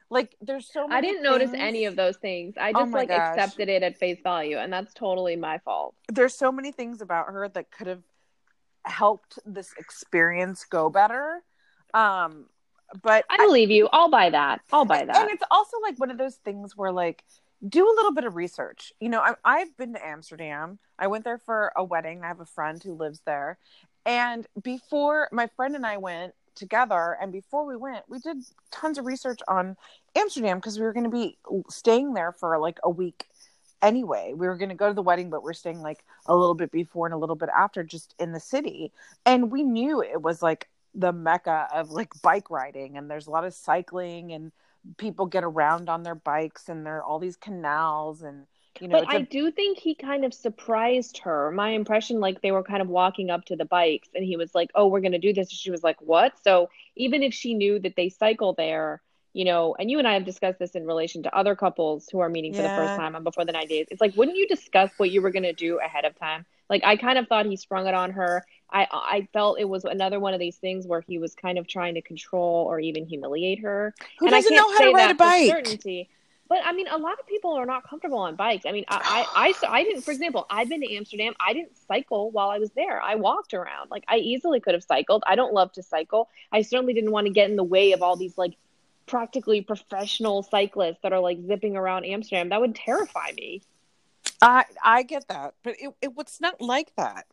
Like there's so many. I didn't notice any of those things. I Oh just my like gosh. accepted it at face value, and that's totally my fault. There's so many things about her that could have helped this experience go better. Um, but I believe you. I'll buy that. I'll buy that. And it's also like one of those things where like do a little bit of research. You know, I, I've been to Amsterdam. I went there for a wedding. I have a friend who lives there, and before my friend and I went together, and before we went, we did tons of research on Amsterdam because we were going to be staying there for like a week anyway. We were going to go to the wedding, but we're staying like a little bit before and a little bit after, just in the city, and we knew it was like the mecca of like bike riding and there's a lot of cycling and people get around on their bikes and there are all these canals and you know but I a- do think he kind of surprised her. My impression, like they were kind of walking up to the bikes, and he was like, "Oh, we're gonna do this." And she was like, "What?" So even if she knew that they cycle there, you know, and you and I have discussed this in relation to other couples who are meeting for the first time on before the nine days. It's like, wouldn't you discuss what you were gonna do ahead of time? Like I kind of thought he sprung it on her. I I felt it was another one of these things where he was kind of trying to control or even humiliate her who and doesn't can't know how to ride a bike certainty. But I mean, a lot of people are not comfortable on bikes. I mean, I, I, I, I didn't, for example, I've been to Amsterdam. I didn't cycle while I was there. I walked around. Like, I easily could have cycled. I don't love to cycle. I certainly didn't want to get in the way of all these, like, practically professional cyclists that are, like, zipping around Amsterdam. That would terrify me. i i get that but it, it was not like that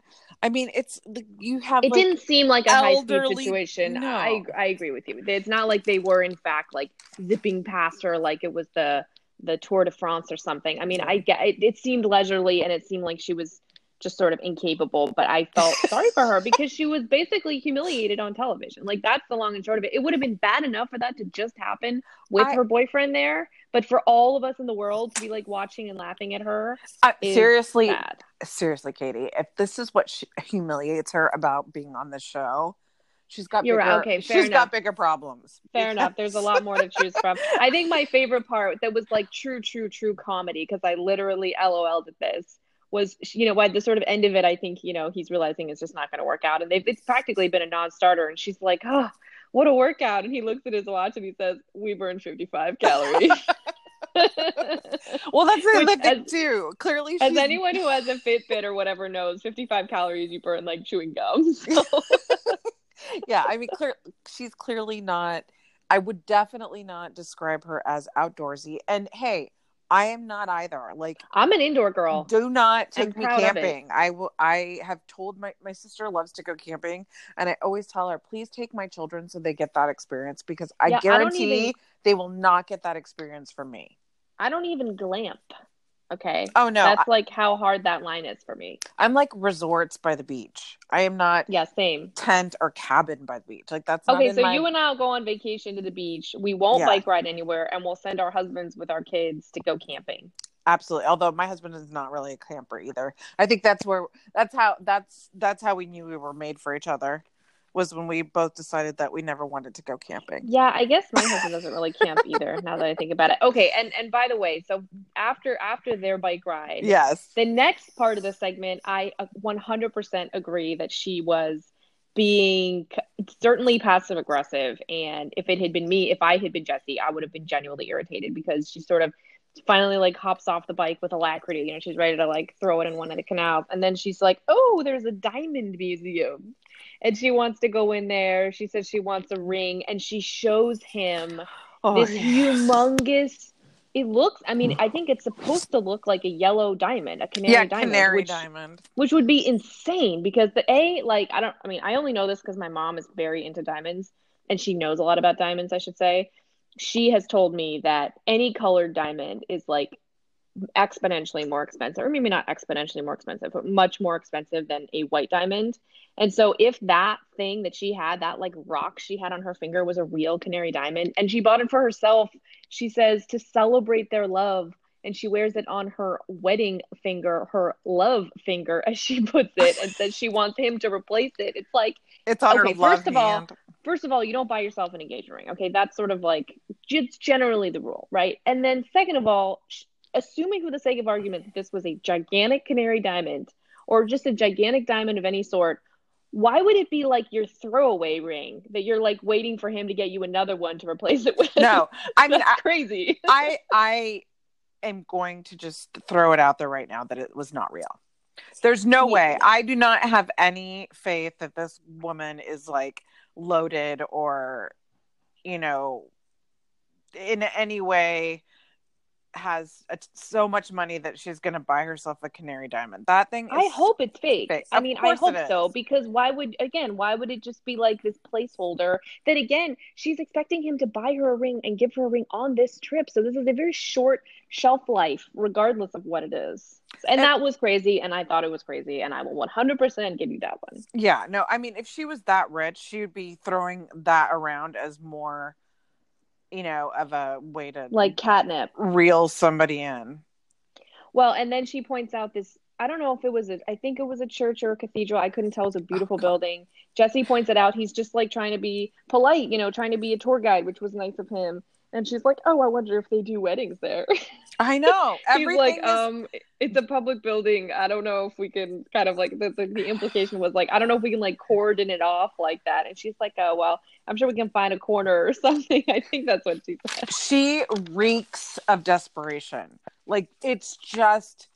i mean it's you have It like, didn't seem like a high speed situation. no. I, I agree with you. It's not like they were, in fact, like, zipping past her like it was the, the Tour de France or something. I mean, I get it, it seemed leisurely and it seemed like she was just sort of incapable, but I felt sorry for her because she was basically humiliated on television. Like that's the long and short of it. It would have been bad enough for that to just happen with I- her boyfriend there, but for all of us in the world to be like watching and laughing at her, is seriously bad. seriously katie if this is what sh- humiliates her about being on the show she's got You're bigger, right. Okay, fair she's got bigger problems Fair enough. There's a lot more to choose from. I think my favorite part that was like true, true, true comedy because I literally LOL'd at this was you know by the sort of end of it I think you know he's realizing it's just not going to work out and they've it's practically been a non-starter and she's like oh what a workout and he looks at his watch and he says we burned 55 calories. well that's the Which, thing as- too clearly As she's anyone who has a Fitbit or whatever knows, 55 calories you burn like chewing gum. So. yeah i mean clear she's clearly not i would definitely not describe her as outdoorsy and hey i am not either like I'm an indoor girl. do not I'm take me proud of it. camping i will i have told my my sister loves to go camping and i always tell her please take my children so they get that experience because i Yeah, I guarantee even- they will not get that experience from me I don't even glamp. Okay. oh no That's like how hard that line is for me. I, am like resorts by the beach i am not Yeah, same. tent or cabin by the beach like that's Okay, so my... you and I'll go on vacation to the beach. We won't Yeah. bike ride anywhere, and we'll send our husbands with our kids to go camping. absolutely although my husband is not really a camper either i think that's where that's how that's that's how we knew we were made for each other was when we both decided that we never wanted to go camping Yeah, I guess my husband doesn't really camp either. Now that I think about it. Okay, and and by the way, so after after their bike ride, yes the next part of the segment, I uh, 100% agree that she was being certainly passive aggressive. And if it had been me, if I had been Jesse, I would have been genuinely irritated because she sort of finally like hops off the bike with alacrity. You know, she's ready to like throw it in one of the canals. And then she's like, oh, there's a diamond museum. And she wants to go in there. She says she wants a ring and she shows him oh, this yes. humongous it looks i mean mm. i think it's supposed to look like a yellow diamond a canary yeah diamond canary which, diamond which would be insane because the a like i don't i mean i only know this because my mom is very into diamonds and she knows a lot about diamonds i should say she has told me that any colored diamond is like exponentially more expensive or maybe not exponentially more expensive but much more expensive than a white diamond and so if that thing that she had that like rock she had on her finger was a real canary diamond and she bought it for herself she says to celebrate their love and she wears it on her wedding finger, her love finger, as she puts it, and says she wants him to replace it. It's like It's on Okay, her love first of all, first of all, you don't buy yourself an engagement ring. Okay, that's sort of like it's generally the rule, right? And then second of all, assuming for the sake of argument that this was a gigantic canary diamond or just a gigantic diamond of any sort, why would it be like your throwaway ring that you're like waiting for him to get you another one to replace it with? no, I mean, that's I, crazy. I I am going to just throw it out there right now that it was not real. There's no Yeah. way. I do not have any faith that this woman is like loaded or, you know, in any way has a, so much money that she's going to buy herself a canary diamond. That thing. Is, I hope it's fake. fake. I mean, I hope so because why would again? Why would it just be like this placeholder that again she's expecting him to buy her a ring and give her a ring on this trip? So this is a very short shelf life, regardless of what it is. And, And- that was crazy, and I thought it was crazy, and I will one hundred percent give you that one. Yeah, no, I mean, if she was that rich, she would be throwing that around as more, you know, of a way to Like catnip. reel somebody in. Well, and then she points out this. I don't know if it was a. I think it was a church or a cathedral. I couldn't tell. It was a beautiful oh, building. Jesse points it out. He's just like trying to be polite, you know, trying to be a tour guide, which was nice of him. And she's like, "Oh, I wonder if they do weddings there." I know. He's like, is- um, it's a public building. I don't know if we can kind of like the, the the implication was like, I don't know if we can like cordon it off like that. And she's like, oh well, I'm sure we can find a corner or something. I think that's what she said. she reeks of desperation. Like it's just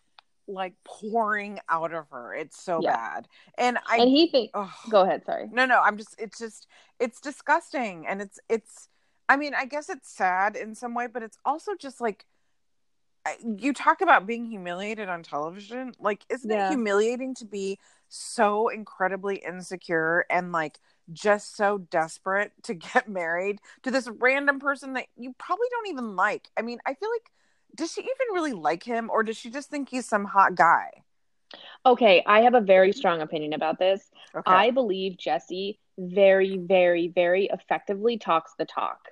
like pouring out of her. It's so Yeah. bad. And I and he think, oh, go ahead, sorry. No, no, I'm just it's just it's disgusting and it's it's I mean, I guess it's sad in some way, but it's also just like you talk about being humiliated on television. Like isn't Yeah. it humiliating to be so incredibly insecure and like just so desperate to get married to this random person that you probably don't even like? I mean, I feel like does she even really like him or does she just think he's some hot guy? Okay, I have a very mm-hmm. strong opinion about this. Okay. I believe Jesse very, very, very effectively talks the talk.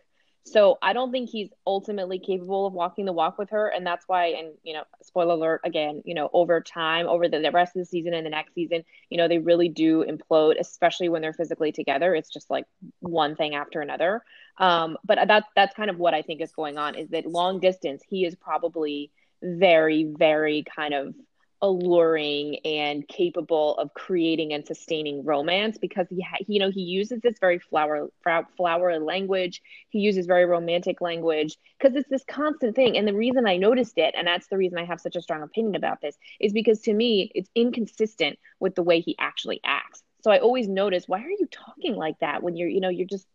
So I don't think he's ultimately capable of walking the walk with her, and that's why. And you know, spoiler alert again. You know, over time, over the, the rest of the season and the next season, you know, they really do implode, especially when they're physically together. It's just like one thing after another. Um, but that, that's kind of what I think is going on. Is that long distance? He is probably very, very kind of alluring and capable of creating and sustaining romance because he, ha- you know, he uses this very flower, flower, flower language. He uses very romantic language because it's this constant thing. And the reason I noticed it, and that's the reason I have such a strong opinion about this, is because to me, it's inconsistent with the way he actually acts. So I always notice, why are you talking like that when you're, you know, you're just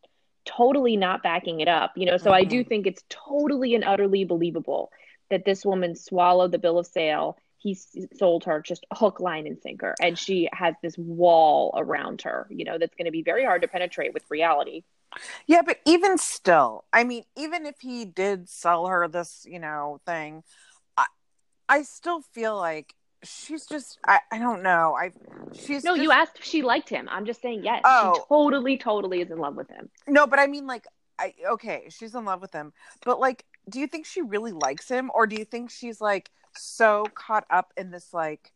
totally not backing it up, you know? So I do mm-hmm. think it's totally and utterly believable that this woman swallowed the bill of sale he sold her just hook line and sinker. And she has this wall around her you know that's going to be very hard to penetrate with reality. Yeah, but even still, I mean, even if he did sell her this, you know, thing, I, I still feel like she's just, I, I don't know. I, she's no just- you asked if she liked him. I'm just saying yes Oh. she totally totally is in love with him. No, but I mean, like, I, okay, she's in love with him, but like, do you think she really likes him, or do you think she's like so caught up in this like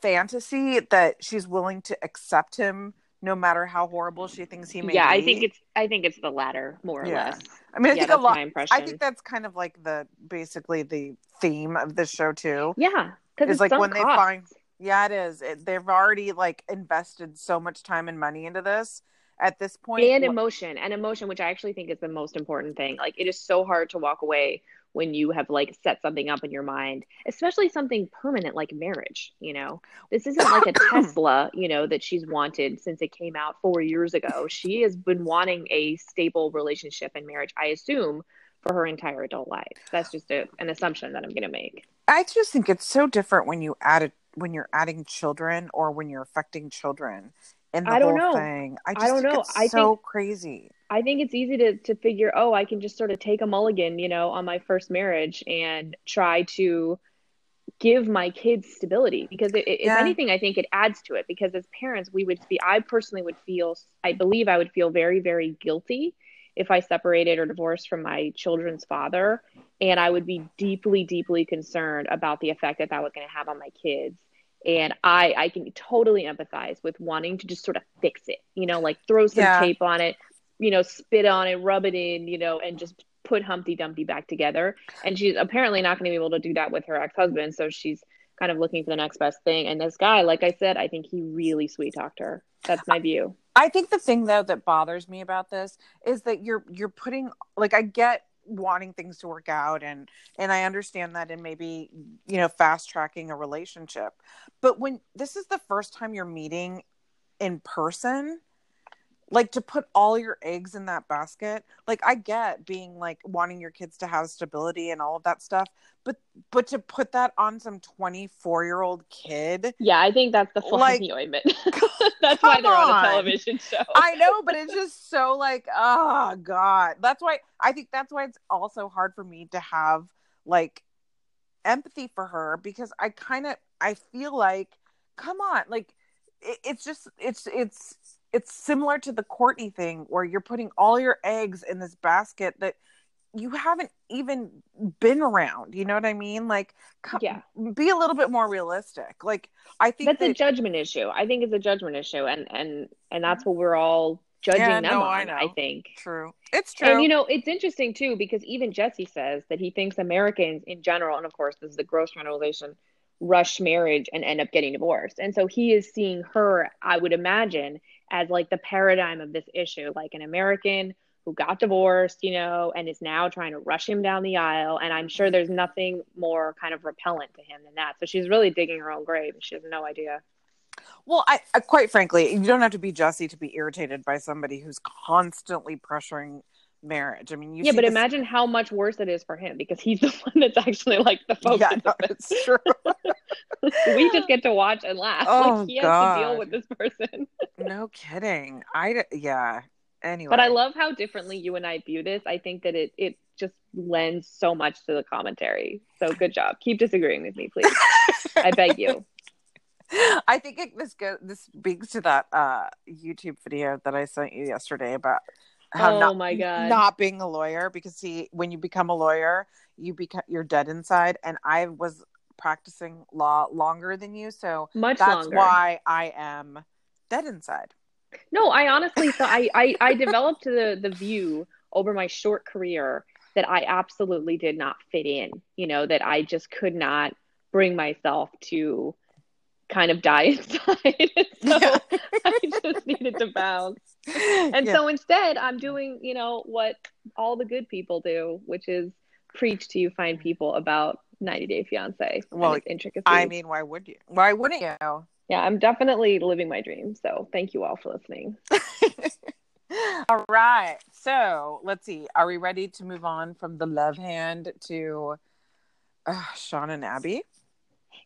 fantasy that she's willing to accept him no matter how horrible she thinks he may yeah be? i think it's i think it's the latter more or Yeah. less I mean, I yeah, think a lot. I think that's kind of like the basically the theme of this show too. yeah because it's like when they find yeah, it is. It, they've already like invested so much time and money into this. At this point, and emotion and emotion which i actually think is the most important thing like it is so hard to walk away when you have like set something up in your mind especially something permanent like marriage you know? This isn't like a tesla you know that she's wanted since it came out four years ago. She has been wanting a stable relationship and marriage i assume for her entire adult life. That's just a, an assumption that i'm going to make. I just think it's so different when you add it when you're adding children or when you're affecting children in the I don't whole know. thing. I I just don't think know. it's I so think- crazy. I think it's easy to to figure, oh, I can just sort of take a mulligan, you know, on my first marriage and try to give my kids stability because it, it- if anything, I think it adds to it because as parents, we would be, I personally would feel, I believe I would feel very, very guilty if I separated or divorced from my children's father and I would be deeply, deeply concerned about the effect that that was going to have on my kids. And I, I can totally empathize with wanting to just sort of fix it, you know, like throw some Yeah. tape on it, you know, spit on it, rub it in, you know, and just put Humpty Dumpty back together. And she's apparently not going to be able to do that with her ex husband. So she's kind of looking for the next best thing. And this guy, like I said, I think he really sweet talked her. That's my view. I think the thing though that bothers me about this is that you're you're putting like I get wanting things to work out and and I understand that and maybe you know fast tracking a relationship. But when this is the first time you're meeting in person, like to put all your eggs in that basket, like I get being like wanting your kids to have stability and all of that stuff, but but to put that on some 24-year-old kid Yeah, I think that's the fly Like, in the ointment. that's why they're on on. a television show. I know, but it's just so like, oh god. That's why I think that's why it's also hard for me to have like empathy for her because I kind of I feel like, come on, like it, it's just it's it's it's similar to the Courtney thing where you're putting all your eggs in this basket that you haven't even been around. You know what I mean? Like, come, Yeah. be a little bit more realistic. Like, I think that's a judgment issue. I think it's a judgment issue, and and and that's mm-hmm. what we're all judging Yeah, them no, on. I I, think. true. It's true. And you know, it's interesting too because even Jesse says that he thinks Americans in general, and of course this is the gross generalization, rush marriage and end up getting divorced. And so he is seeing her, I would imagine, as like the paradigm of this issue, like an American who got divorced, you know, and is now trying to rush him down the aisle. And I'm sure there's nothing more kind of repellent to him than that. So she's really digging her own grave. and She has no idea. Well, I, I quite frankly, you don't have to be Jesse to be irritated by somebody who's constantly pressuring marriage. I mean, you yeah, but this- imagine how much worse it is for him because he's the one that's actually like the focus Yeah, no, it's true. we just get to watch and laugh. Oh, like he has to deal with this person. no kidding. I yeah. Anyway, But I love how differently you and I view this. I think that it it just lends so much to the commentary. So good job. Keep disagreeing with me, please. I beg you. I think it, this go this speaks to that uh YouTube video that I sent you yesterday about how Oh not, my God. not being a lawyer because see when you become a lawyer you become you're dead inside and I was practicing law longer than you so Much that's longer. why I am dead inside. No, I honestly thought I, I, I developed the the view over my short career that I absolutely did not fit in. You know, that I just could not bring myself to kind of die inside. so Yeah. I just needed to bounce. And Yeah. so instead I'm doing, you know, what all the good people do, which is preach to you fine people about 90 Day Fiance Well, its intricacies. I mean, why would you? Why wouldn't you? yeah, I'm definitely living my dream. So thank you all for listening. All right. So let's see. Are we ready to move on from the love hand to uh, Sean and Abby?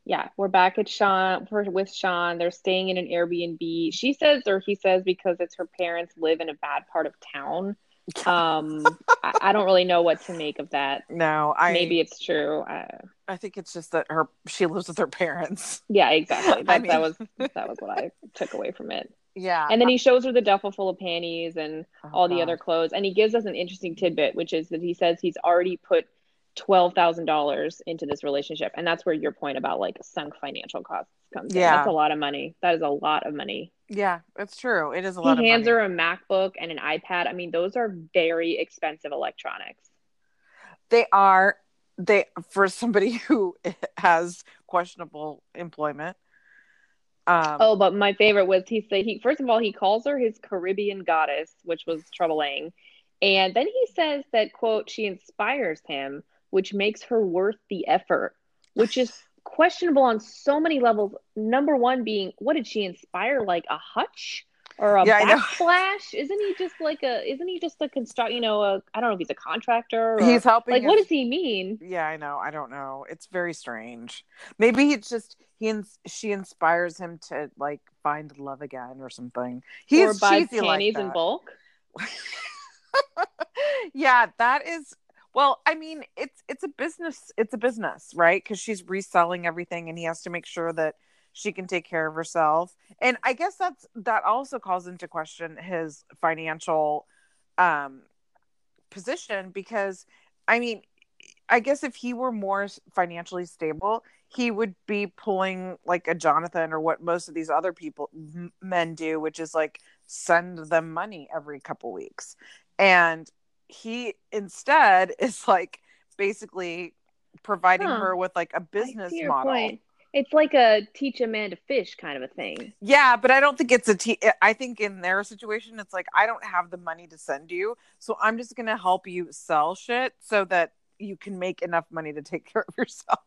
Yeah, we're back at Sean for, with Sean. They're staying in an Airbnb. She says, or he says, because it's her parents live in a bad part of town. Um, I, I don't really know what to make of that. No, I Maybe it's true. Uh, I think it's just that her she lives with her parents. yeah, exactly. That, mean- that was that was what I took away from it. Yeah. And then he shows her the duffel full of panties and Oh, all the God. other clothes, and he gives us an interesting tidbit, which is that he says he's already put twelve thousand dollars into this relationship, and that's where your point about like sunk financial costs comes in. Yeah. That's a lot of money. That is a lot of money. Yeah, it's true. It is a lot he of hands money. her a MacBook and an iPad. I mean, those are very expensive electronics. They are they for somebody who has questionable employment. Um Oh, but my favorite was he said he first of all he calls her his Caribbean goddess, which was troubling, and then he says that quote she inspires him, which makes her worth the effort, which is questionable on so many levels. Number one being what did she inspire? Like a hutch or a Yeah, backsplash? Isn't he just like a? Isn't he just a construct? You know, a I don't know if he's a contractor. Or, he's helping like what does he mean? Yeah, I know. I don't know. It's very strange. Maybe it's just he ins- she inspires him to like find love again or something. He's or buy cheesy like panties in bulk? yeah, that is well, I mean, it's it's a business it's a business, right? Cuz she's reselling everything and he has to make sure that she can take care of herself. And I guess that's that also calls into question his financial um position because I mean, I guess if he were more financially stable, he would be pulling like a Jonathan or what most of these other people men do, which is like send them money every couple weeks. And he instead is like basically providing Huh. her with like a business model. point. It's like a teach a man to fish kind of a thing. Yeah, but I don't think it's a t. I think in their situation, it's like I don't have the money to send you, so I'm just gonna help you sell shit so that you can make enough money to take care of yourself.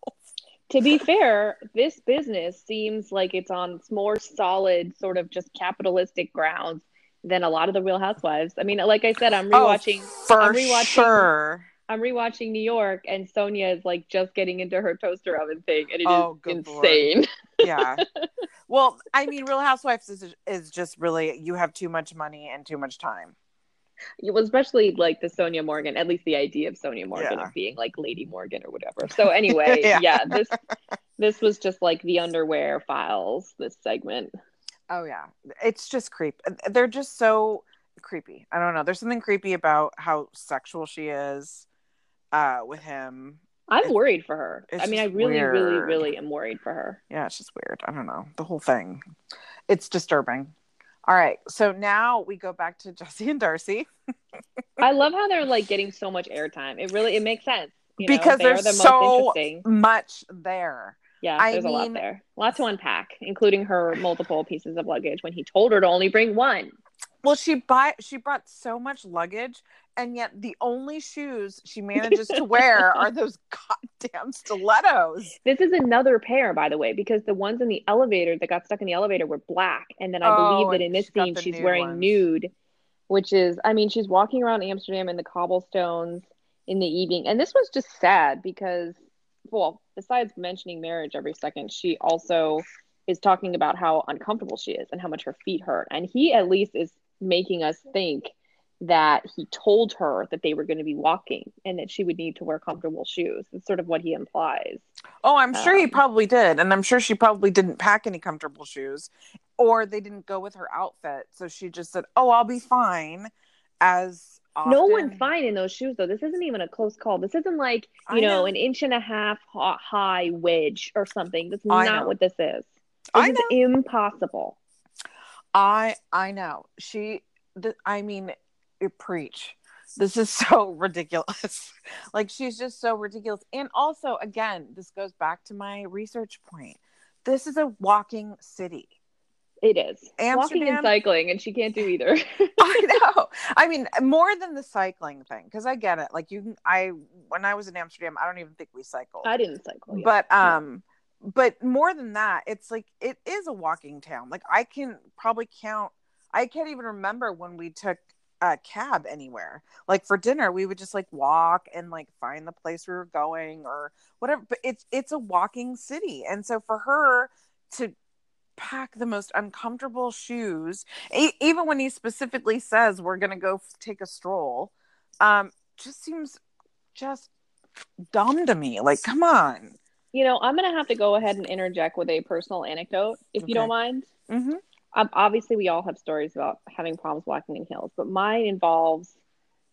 To be fair, this business seems like it's on more solid, sort of just capitalistic grounds than a lot of the Real Housewives. I mean, like I said, I'm oh, rewatching. oh, for I'm rewatching- sure. I'm rewatching New York, and Sonja is like just getting into her toaster oven thing, and it oh, is Oh, lord. insane. Yeah. well, I mean, Real Housewives is is just really you have too much money and too much time. Well, especially like the Sonja Morgan, at least the idea of Sonja Morgan Yeah. of being like Lady Morgan or whatever. So anyway, Yeah. yeah. this this was just like the underwear files. This segment. Oh yeah, it's just creep. They're just so creepy. I don't know. There's something creepy about how sexual she is uh, with him. I'm It's- worried for her. I mean, I really, really, weird. really am worried for her. Yeah, it's just weird. I don't know the whole thing. It's disturbing. All right, so now we go back to Jesse and Darcey I love how they're like getting so much airtime. It really it makes sense you know? Because they're the so- most interesting. much there. Yeah, I there's a lot there. A lot to unpack, including her multiple pieces of luggage when he told her to only bring one. Well, she buy she brought so much luggage, and yet the only shoes she manages to wear are those goddamn stilettos. This is another pair, by the way, because the ones in the elevator that got stuck in the elevator were black, and then I Oh, believe that in this she's scene she's wearing ones. nude, which is, I mean, she's walking around Amsterdam in the cobblestones in the evening, and this was just sad because, well, besides mentioning marriage every second, she also is talking about how uncomfortable she is and how much her feet hurt, and he at least is making us think that he told her that they were going to be walking and that she would need to wear comfortable shoes. That's sort of what he implies. Oh, I'm sure he Um, probably did, and I'm sure she probably didn't pack any comfortable shoes, or they didn't go with her outfit. So she just said, "Oh, I'll be fine." As often. No one's fine in those shoes though. This isn't even a close call. This isn't like you know, know. an inch and a half high wedge or something. That's I not know. what this is. This I is know. impossible. I I know she. The, I mean, you preach. This is so ridiculous. like she's just so ridiculous. And also, again, this goes back to my research point. This is a walking city. It is Amsterdam, walking and cycling, and she can't do either. I know. I mean, more than the cycling thing, because I get it. Like you, can, I when I was in Amsterdam, I don't even think we cycled. I didn't cycle. yet. but um but more than that it's like it is a walking town like i can probably count i can't even remember when we took a cab anywhere like for dinner we would just like walk and like find the place we were going or whatever but it's it's a walking city and so for her to pack the most uncomfortable shoes e- even when he specifically says we're gonna go f- take a stroll um just seems just dumb to me like come on you know, I'm gonna have to go ahead and interject with a personal anecdote, if you don't mind. mm-hmm. um, obviously we all have stories about having problems walking in heels, but mine involves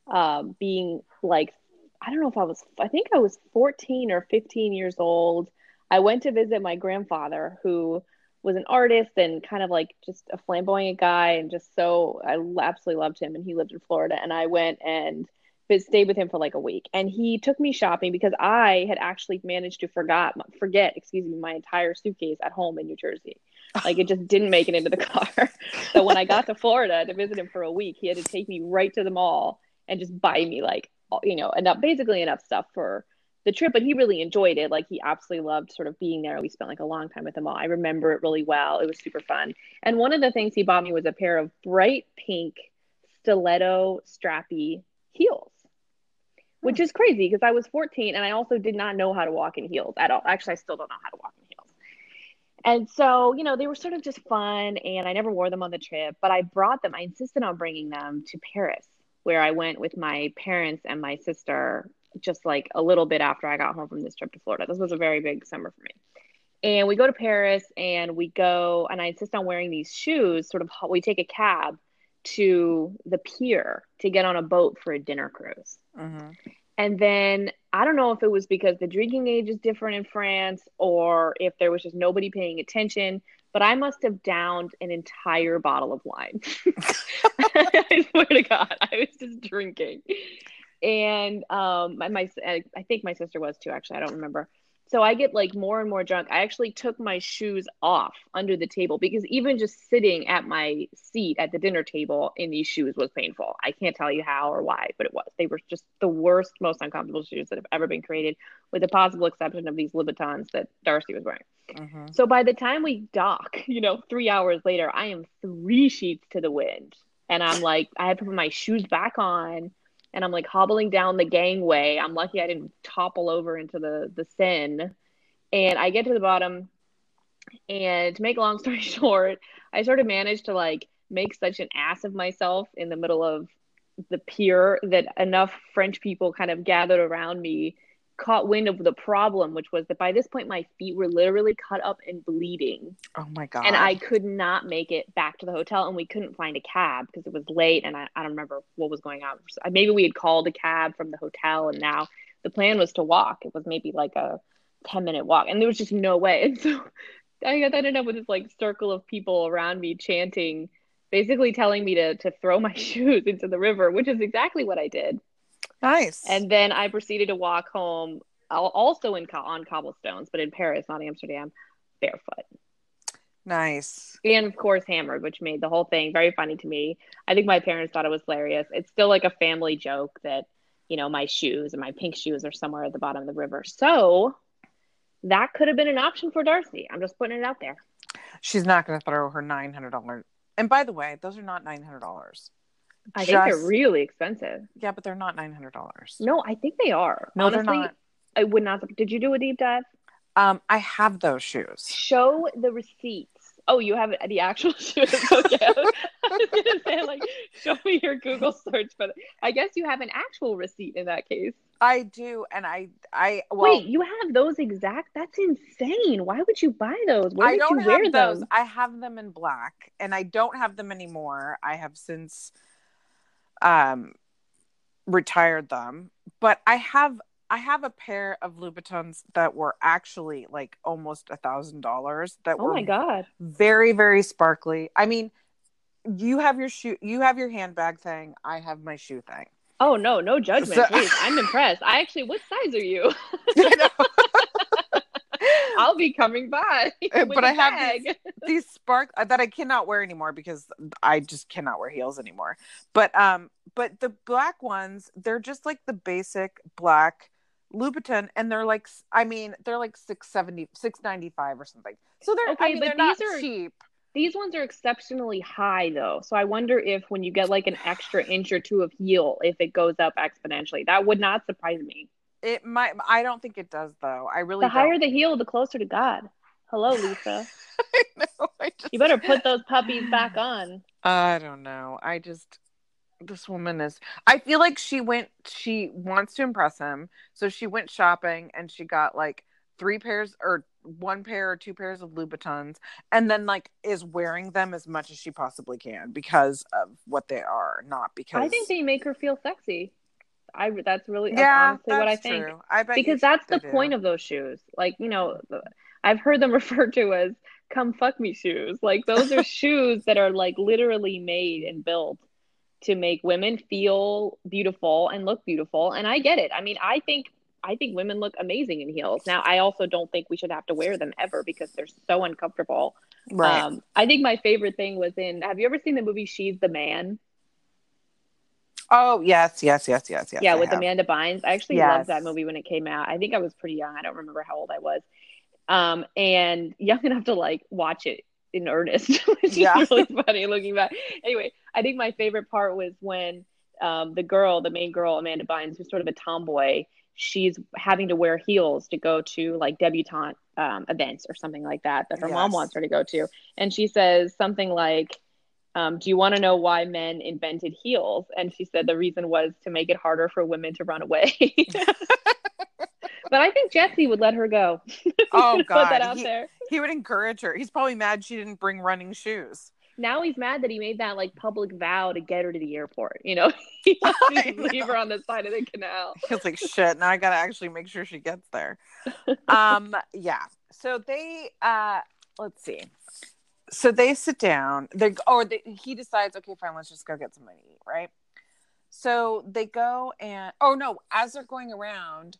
um, being like, I don't know if I was, I think I was 14 or 15 years old. I went to visit my grandfather, who was an artist and kind of like just a flamboyant guy, and just so I absolutely loved him. And he lived in Florida, and I went and stayed with him for like a week. And he took me shopping because I had actually managed to forgot forget, excuse me, my entire suitcase at home in New Jersey. Like it just didn't make it into the car. so when I got to Florida to visit him for a week, he had to take me right to the mall and just buy me like you know enough basically enough stuff for the trip but he really enjoyed it. Like he absolutely loved sort of being there. We spent like a long time at the mall i remember it really well. It was super fun. And one of the things he bought me was a pair of bright pink stiletto strappy heels which hmm. is crazy because i was 14 and i also did not know how to walk in heels at all. Actually i still don't know how to walk in heels. And so, you know, they were sort of just fun, and I never wore them on the trip, but I brought them. I insisted on bringing them to Paris, where I went with my parents and my sister just like a little bit after I got home from this trip to Florida. This was a very big summer for me. And we go to Paris and we go, and I insist on wearing these shoes. Sort of, we take a cab to the pier to get on a boat for a dinner cruise. Mm-hmm. And then I don't know if it was because the drinking age is different in France or if there was just nobody paying attention, but I must have downed an entire bottle of wine. I swear to God, I was just drinking. And um, my, my, I think my sister was too, actually. I don't remember. So I get like more and more drunk. I actually took my shoes off under the table because even just sitting at my seat at the dinner table in these shoes was painful. I can't tell you how or why, but it was. They were just the worst, most uncomfortable shoes that have ever been created, with the possible exception of these Louboutins that Darcey was wearing. Mm-hmm. So by the time we dock, you know, three hours later, I am three sheets to the wind. And I'm like, I have to put my shoes back on and I'm like hobbling down the gangway. I'm lucky I didn't topple over into the the Seine. And I get to the bottom, and to make a long story short, I sort of managed to like make such an ass of myself in the middle of the pier that enough French people kind of gathered around me caught wind of the problem, which was that by this point my feet were literally cut up and bleeding. Oh my god! And I could not make it back to the hotel, and we couldn't find a cab because it was late, and I, I don't remember what was going on. Maybe we had called a cab from the hotel, and now the plan was to walk. It was maybe like a ten minute walk, and there was just no way. And so I ended up with this like circle of people around me chanting, basically telling me to to throw my shoes into the river, which is exactly what I did. Nice. And then I proceeded to walk home, also in on cobblestones, but in Paris, not Amsterdam, barefoot. Nice. And of course, hammered, which made the whole thing very funny to me. I think my parents thought it was hilarious. It's still like a family joke that, you know, my shoes and my pink shoes are somewhere at the bottom of the river. So that could have been an option for Darcey. I'm just putting it out there. She's not going to throw her $900. And by the way, those are not $900. I think they're really expensive. Yeah, but they're not nine hundred dollars. No, I think they are. No, Honestly, they're not. I would not. Did you do a deep dive? Um, I have those shoes. Show the receipts. Oh, you have the actual shoes. Okay. I was gonna say like, show me your Google search, but I guess you have an actual receipt in that case. I do, and I, I well, wait, you have those exact? That's insane. Why would you buy those? Where I don't you wear those. Them? I have them in black, and I don't have them anymore. I have since um, retired them. But I have I have a pair of Louboutins that were actually like almost a thousand dollars. That oh were my god, very very sparkly. I mean, you have your shoe, you have your handbag thing. I have my shoe thing. Oh no, no judgment. So, I'm impressed. I actually, what size are you? I'll be coming by. But I have these, these spark uh, that I cannot wear anymore because I just cannot wear heels anymore. But um, but the black ones, they're just like the basic black Louboutin, and they're like, I mean, they're like 670 695 or something. So they're, okay, I mean, but they're these are, cheap. These ones are exceptionally high though. So I wonder if when you get like an extra inch or two of heel, if it goes up exponentially. That would not surprise me. It might. I don't think it does, though. I really. The don't. higher the heel, the closer to God. Hello, Lisa. I know. I just... You better put those puppies back on. I don't know. I just. This woman is. I feel like she went. She wants to impress him, so she went shopping and she got like three pairs or one pair or two pairs of Louboutins, and then like is wearing them as much as she possibly can because of what they are, not because I think they make her feel sexy. I that's really that's yeah, honestly that's what I think. True. I bet because that's the do. point of those shoes. Like you know, I've heard them referred to as "come fuck me" shoes. Like those are shoes that are like literally made and built to make women feel beautiful and look beautiful. And I get it. I mean, I think I think women look amazing in heels. Now, I also don't think we should have to wear them ever because they're so uncomfortable. Right. Um, I think my favorite thing was in. Have you ever seen the movie She's the Man? Oh yes, yes, yes, yes, yes. Yeah, I with have. Amanda Bynes. I actually yes. loved that movie when it came out. I think I was pretty young. I don't remember how old I was. Um, and young enough to like watch it in earnest, which yeah. is really funny looking back. Anyway, I think my favorite part was when um, the girl, the main girl, Amanda Bynes, who's sort of a tomboy, she's having to wear heels to go to like debutante um, events or something like that that her yes. mom wants her to go to, and she says something like um, do you want to know why men invented heels? And she said the reason was to make it harder for women to run away. but I think Jesse would let her go. oh God, Put that out he, there. he would encourage her. He's probably mad she didn't bring running shoes. now he's mad that he made that like public vow to get her to the airport. You know, he wants to I just leave her on the side of the canal. It's like shit. Now I gotta actually make sure she gets there. um, yeah. So they, uh, let's see. So they sit down. They or oh, they, he decides, okay, fine, let's just go get something to eat, right? So they go and oh no, as they're going around,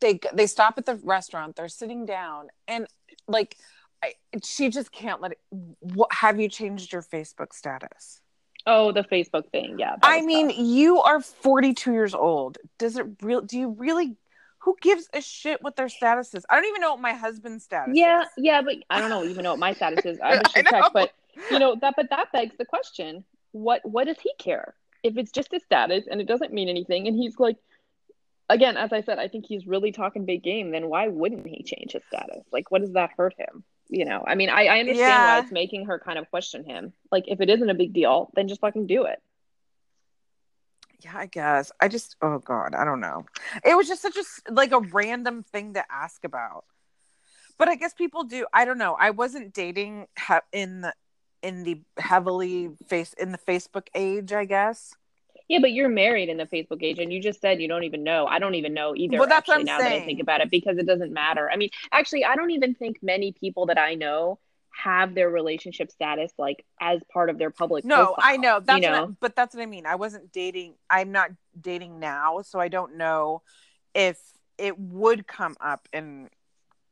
they they stop at the restaurant. They're sitting down, and like, I, she just can't let it. What have you changed your Facebook status? Oh, the Facebook thing. Yeah. I mean, tough. you are 42 years old. Does it real? Do you really? Who gives a shit what their status is? I don't even know what my husband's status yeah, is. yeah, but I don't know even know what my status is. I I should check, but you know that. But that begs the question: what What does he care if it's just his status and it doesn't mean anything? And he's like, again, as I said, I think he's really talking big game. Then why wouldn't he change his status? Like, what does that hurt him? You know, I mean, I, I understand Yeah. why it's making her kind of question him. Like, if it isn't a big deal, then just fucking do it. Yeah, I guess. I just, oh God, I don't know. It was just such a, like a random thing to ask about. But I guess people do. I don't know. I wasn't dating in the, in the heavily face, in the Facebook age, I guess. Yeah, but you're married in the Facebook age, and you just said you don't even know. I don't even know either. Well, that's what actually, I'm now that I think about it, because it doesn't matter. I mean, actually, I don't even think many people that I know have their relationship status like as part of their public. No, profile, I know. That's you what I- know. but that's what I mean. I wasn't dating. I'm not dating now, so I don't know if it would come up in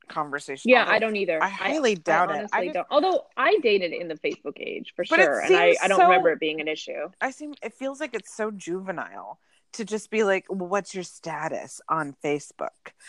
conversation. Yeah, although- I don't either. I highly doubt it. I just- don't. Although I dated in the Facebook age for sure, and I, I don't so- remember it being an issue. I seem it feels like it's so juvenile to just be like, well, "What's your status on Facebook?"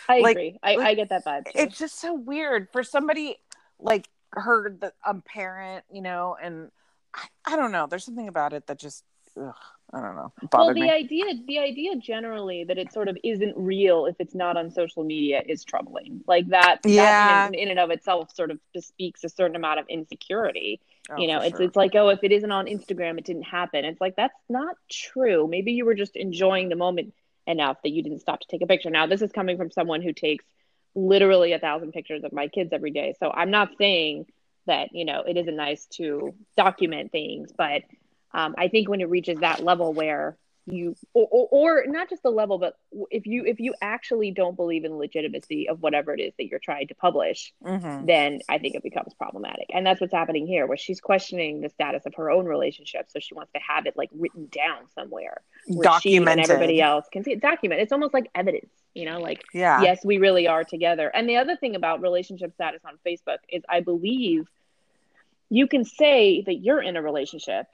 I Like- agree. I, like, I get that vibe too. It's just so weird for somebody like her, the um, parent, you know. And I, I don't know. There's something about it that just, ugh, I don't know, well the me. idea the idea generally that it sort of isn't real if it's not on social media is troubling like that Yeah. that in, in and of itself sort of bespeaks a certain amount of insecurity Oh, you know it's sure. it's like oh if it isn't on instagram it didn't happen it's like that's not true maybe you were just enjoying the moment enough that you didn't stop to take a picture now this is coming from someone who takes literally a thousand pictures of my kids every day. So i'm not saying that you know it isn't nice to document things but um, I think when it reaches that level where you or, or, or not just the level but if you if you actually don't believe in the legitimacy of whatever it is that you're trying to publish Mhm. then i think it becomes problematic and that's what's happening here where she's questioning the status of her own relationship so she wants to have it like written down somewhere where she and everybody else can see it document it's almost like evidence you know like Yeah. yes, we really are together. And the other thing about relationship status on Facebook is I believe you can say that you're in a relationship,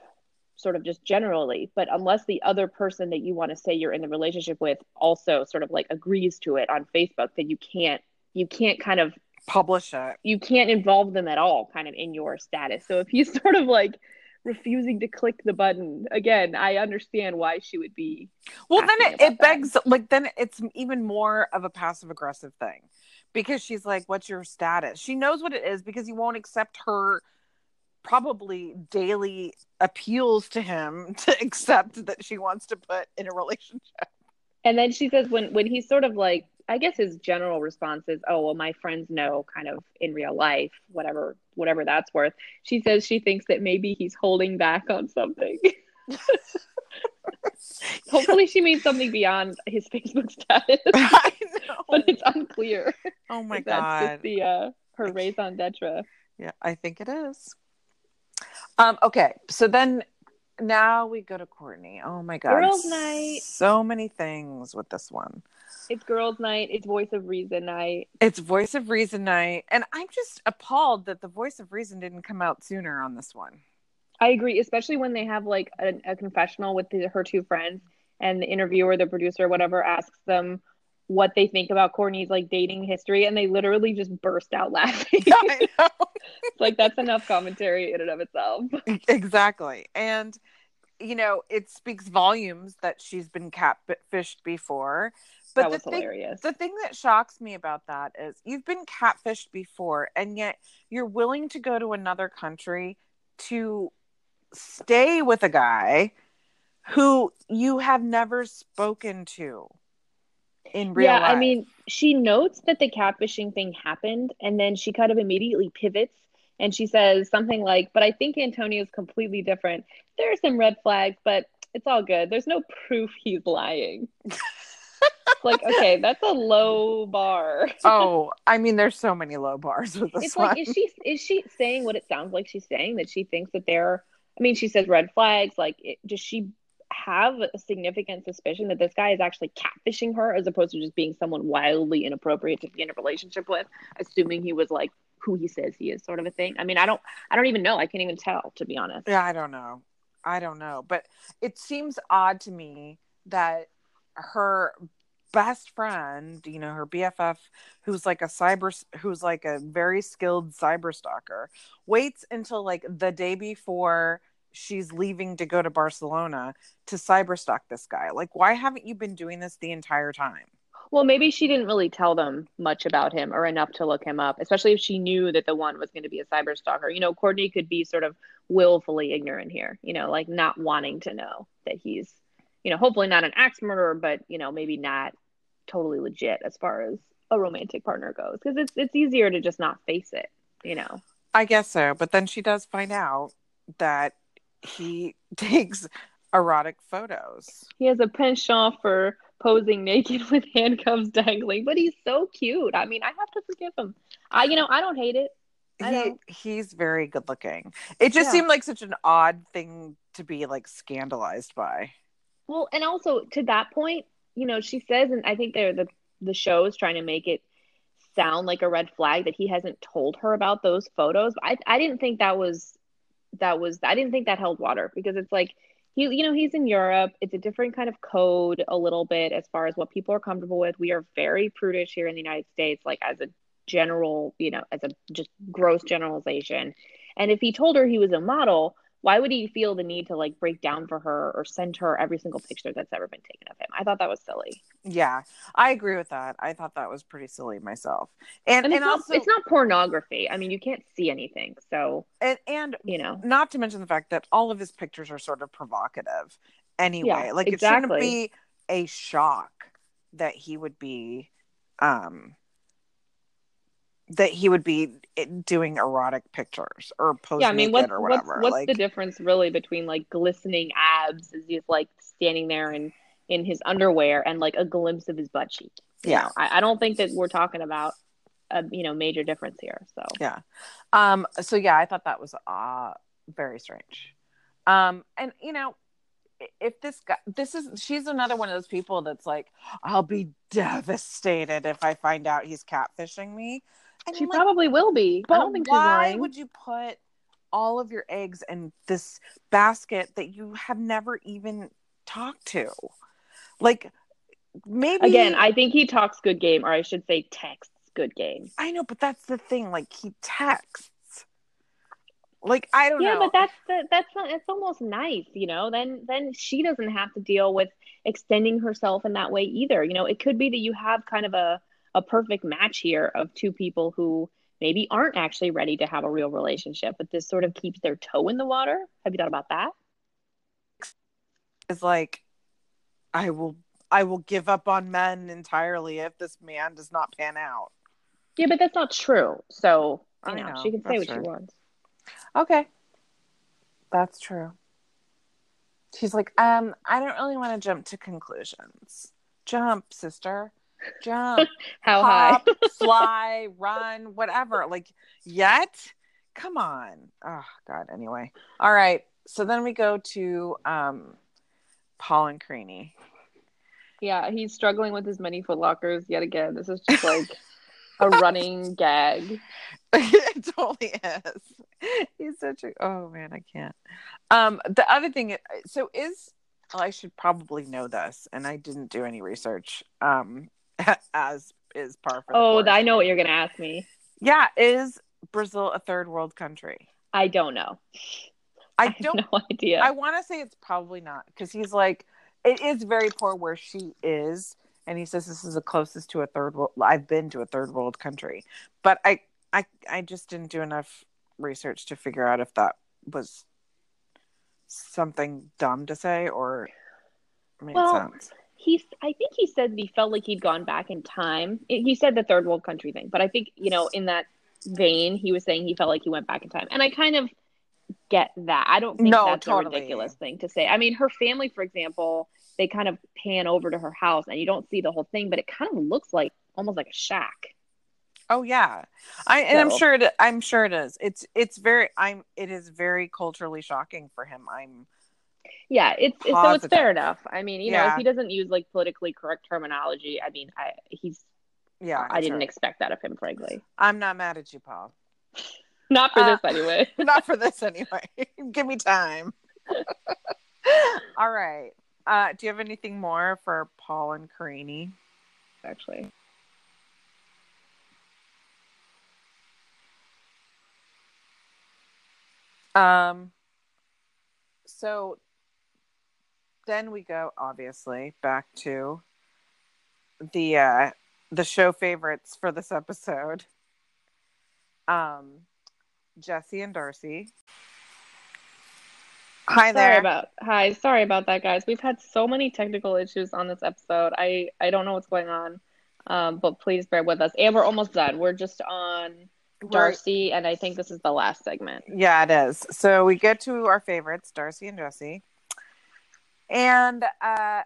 sort of just generally, but unless the other person that you want to say you're in the relationship with also sort of like agrees to it on Facebook, then you can't you can't kind of Publish it. you can't involve them at all kind of in your status. So if he's sort of like refusing to click the button, again, I understand why she would be Well, then it, it begs, like, then it's even more of a passive aggressive thing because she's like, What's your status? She knows what it is because he won't accept her probably daily appeals to him to accept that she wants to put in a relationship. And then she says when when he's sort of like I guess his general response is, "Oh, well my friends know kind of in real life, whatever whatever that's worth." She says she thinks that maybe he's holding back on something. Hopefully she means something beyond his Facebook status, I know. but it's unclear. oh my god, that's just the uh her raison d'etre. Yeah, I think it is. Um, okay, so then now we go to Courtney. Oh my god. Girls' night. So many things with this one. It's girls' night. It's voice of reason night. It's Voice of Reason night, and I'm just appalled that the Voice of Reason didn't come out sooner on this one. I agree, especially when they have like a, a confessional with the, her two friends, and the interviewer, the producer, whatever, asks them what they think about Courtney's like dating history, and they literally just burst out laughing. I know. like that's enough commentary in and of itself. exactly. And you know, it speaks volumes that she's been catfished before. But that the was thing hilarious. the thing that shocks me about that is you've been catfished before and yet you're willing to go to another country to stay with a guy who you have never spoken to in real yeah, life. I mean, she notes that the catfishing thing happened, and then she kind of immediately pivots and she says something like, "But I think Antonio's completely different. There are some red flags, but it's all good. There's no proof he's lying." like, okay, that's a low bar. oh, I mean, there's so many low bars with this it's one. like, is she is she saying what it sounds like she's saying that she thinks that they're? I mean, she says red flags. Like, it, does she have a significant suspicion that this guy is actually catfishing her as opposed to just being someone wildly inappropriate to be in a relationship with, assuming he was like who he says he is, sort of a thing. I mean, I don't, I don't even know. I can't even tell, to be honest. Yeah, I don't know. I don't know, but it seems odd to me that her best friend, you know, her BFF, who's like a cyber, who's like a very skilled cyber stalker, waits until like the day before she's leaving to go to Barcelona to cyber stalk this guy. Like, why haven't you been doing this the entire time? Well, maybe she didn't really tell them much about him or enough to look him up, especially if she knew that the one was going to be a cyber stalker. You know, Courtney could be sort of willfully ignorant here, you know, like not wanting to know that he's, you know, hopefully not an axe murderer, but, you know, maybe not totally legit as far as a romantic partner goes because it's it's easier to just not face it, you know. I guess so, but then she does find out that he takes erotic photos. He has a penchant for posing naked with handcuffs dangling, but he's so cute. I mean, I have to forgive him. I, you know, I don't hate it. I He, don't. he's very good looking. It just Yeah. seemed like such an odd thing to be like scandalized by. Well, and also to that point, you know, she says, and I think they're the the show is trying to make it sound like a red flag that he hasn't told her about those photos. I I didn't think that was that was I didn't think that held water because it's like he you know he's in Europe. It's a different kind of code a little bit as far as what people are comfortable with. We are very prudish here in the United States, like as a general, you know, as a just gross generalization. And if he told her he was a model, why would he feel the need to like break down for her or send her every single picture that's ever been taken of him? I thought that was silly. Yeah, I agree with that. I thought that was pretty silly myself. And And, and, it's, not, also it's not pornography. I mean, you can't see anything. So, and, and you know, not to mention the fact that all of his pictures are sort of provocative anyway. Yeah, like it exactly. shouldn't be a shock that he would be um that he would be doing erotic pictures or pose yeah, I mean, what's, or whatever. what's like the difference really between like glistening abs as he's like standing there in, in his underwear and like a glimpse of his butt cheek? Yeah. I, I don't think that we're talking about a, you know, major difference here. So, yeah. Um so yeah, I thought that was uh very strange. Um and you know if this guy this is she's another one of those people that's like I'll be devastated if I find out he's catfishing me. And she I'm like, probably will be. I But don't think she's why would you put all of your eggs in this basket that you have never even talked to? Like maybe Again, I think he talks good game, or I should say texts good game. I know, but that's the thing. Like he texts. Like I don't yeah know. Yeah, but that's the, that's not it's almost nice you know then then she doesn't have to deal with extending herself in that way either you know it could be that you have kind of a a perfect match here of two people who maybe aren't actually ready to have a real relationship but this sort of keeps their toe in the water have you thought about that is like I will I will give up on men entirely if this man does not pan out. yeah but that's not true so you I know, know, she can say what she wants Okay. That's true. She's like, um, I don't really want to jump to conclusions. Jump, sister. Jump. how Hop, high fly, run, whatever. Like, yet? Come on. Oh, God. Anyway. All right. So then we go to um, Paul and Karine. yeah he's struggling with his many foot lockers yet again this is just like a running gag it totally is. He's such a oh man, I can't. Um, the other thing, so is well, I should probably know this, and I didn't do any research. Um, as is par for the oh i know what you're gonna ask me yeah, is Brazil a third world country? i don't know I have don't. no idea I want to say it's probably not because he's like, it is very poor where she is, and he says this is the closest to a third world. I've been to a third world country, but I, I, I just didn't do enough research to figure out if that was something dumb to say or made Well, sense. He's i think he said that he felt like he'd gone back in time he said the third world country thing but i think you know in that vein He was saying he felt like he went back in time, and I kind of get that. I don't think No, that's totally. a ridiculous thing to say. I mean, her family, for example, they kind of pan over to her house, and you don't see the whole thing, but it kind of looks like almost like a shack. Oh yeah, I and I'm sure it. I'm sure it is. It's it's very. I'm. It is very culturally shocking for him. I'm. Yeah, it's, it's so it's fair enough. I mean, you know, if he doesn't use like politically correct terminology, I mean, I he's Yeah, I didn't right. expect that of him, frankly. I'm not mad at you, Paul. Not for Uh, this anyway. not for this anyway. Give me time. All right. Uh, do you have anything more for Paul and Karine? Actually, Um. So then we go, obviously, back to the uh, the show favorites for this episode. Um, Jesse and Darcey. Hi there. sorry about hi, sorry about that, guys. We've had so many technical issues on this episode. I I don't know what's going on, um, but please bear with us. And we're almost done. We're just on Darcey, and I think this is the last segment. Yeah, it is. So we get to our favorites, Darcey and Jesse. And uh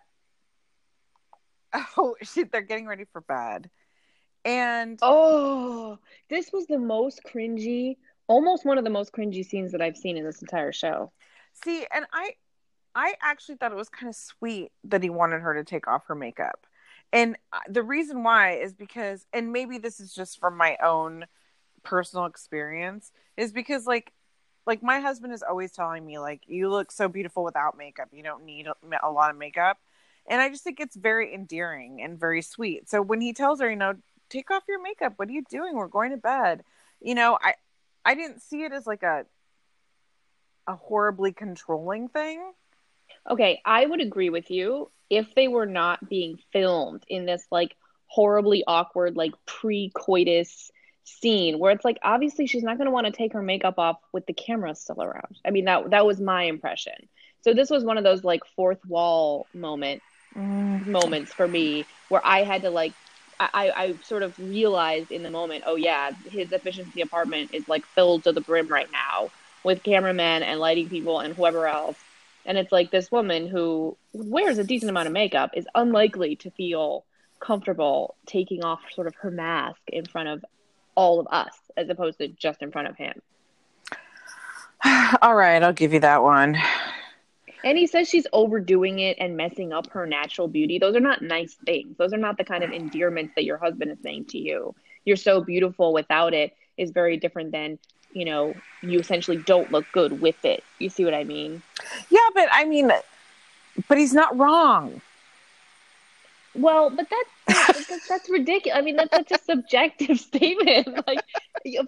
oh shit, they're getting ready for bed. And Oh, this was the most cringy, almost one of the most cringy scenes that I've seen in this entire show. see, and I I actually thought it was kind of sweet that he wanted her to take off her makeup. And uh, the reason why is because and maybe this is just from my own personal experience is because like like my husband is always telling me like you look so beautiful without makeup. You don't need a, lot of makeup. And i just think it's very endearing and very sweet. So when he tells her you know take off your makeup. What are you doing? We're going to bed. You know i i didn't see it as like a a horribly controlling thing. Okay, I would agree with you. If they were not being filmed in this like horribly awkward, like pre coitus scene where it's like obviously she's not going to want to take her makeup off with the camera still around. I mean that that was my impression. So this was one of those like fourth wall moment mm-hmm. moments for me where I had to like I I sort of realized in the moment, oh yeah, his efficiency apartment is like filled to the brim right now with cameramen and lighting people and whoever else. And it's like this woman who wears a decent amount of makeup is unlikely to feel comfortable taking off sort of her mask in front of all of us as opposed to just in front of him. all right i'll give you that one And he says she's overdoing it and messing up her natural beauty. Those are not nice things. Those are not the kind of endearments that your husband is saying to you. You're so beautiful without it is very different than, you know, you essentially don't look good with it. You see what I mean? yeah but i mean but he's not wrong Well, but that's that's, that's ridiculous. I mean, that's such a subjective statement. Like,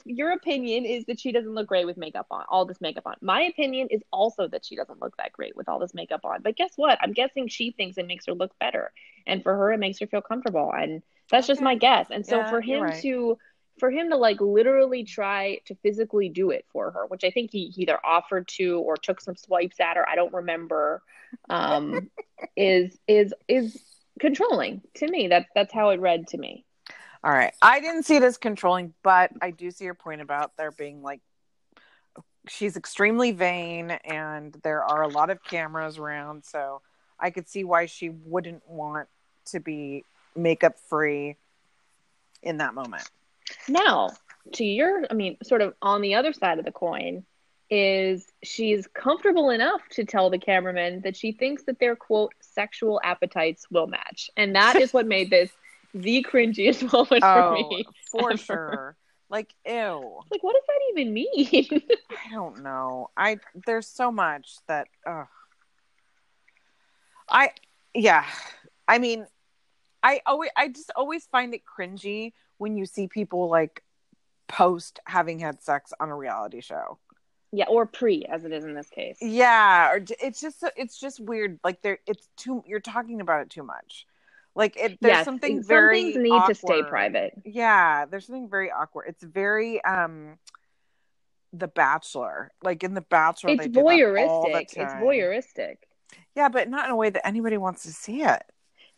your opinion is that she doesn't look great with makeup on, all this makeup on. My opinion is also that she doesn't look that great with all this makeup on. But guess what? I'm guessing she thinks it makes her look better, and for her, it makes her feel comfortable. And that's just my guess. And so Yeah, for him right. to for him to like literally try to physically do it for her, which I think he he either offered to or took some swipes at her. I don't remember. Um, is is is controlling to me. That's that's how it read to me. All right. I didn't see it as controlling, but I do see your point about there being like she's extremely vain and there are a lot of cameras around, so I could see why she wouldn't want to be makeup free in that moment. Now, to your, I mean, sort of on the other side of the coin, is she's comfortable enough to tell the cameraman that she thinks that their quote sexual appetites will match, and that is what made this the cringiest moment for Oh, me. for ever. sure. Like ew. Like, what does that even mean? I don't know. I there's so much that ugh. I yeah. I mean, I always I just always find it cringy when you see people like post having had sex on a reality show. Yeah, or pre, as it is in this case. Yeah, or it's just it's just weird. Like there, it's too. You're talking about it too much. Like it, there's Yes, something some very things need to stay private. Yeah, there's something very awkward. It's very um, The Bachelor. Like in The Bachelor, It's they do the voyeuristic. It's voyeuristic. Yeah, but not in a way that anybody wants to see it.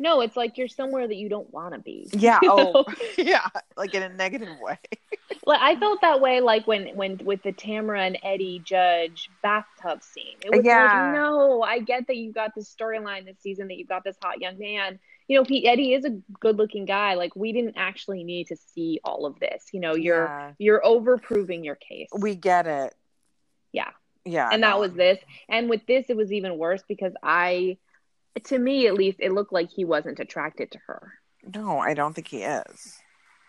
No, it's like you're somewhere that you don't want to be. Yeah. Oh, yeah. Like in a negative way. like I felt that way like when when with the Tamra and Eddie Judge bathtub scene. It was Yeah. like, no, I get that you got this storyline this season that you got this hot young man. You know, Pete Eddie is a good looking guy. Like we didn't actually need to see all of this. You know, you're Yeah. you're over proving your case. We get it. Yeah. Yeah. and that was this. And with this, it was even worse because I, to me at least, it looked like he wasn't attracted to her. No, I don't think he is.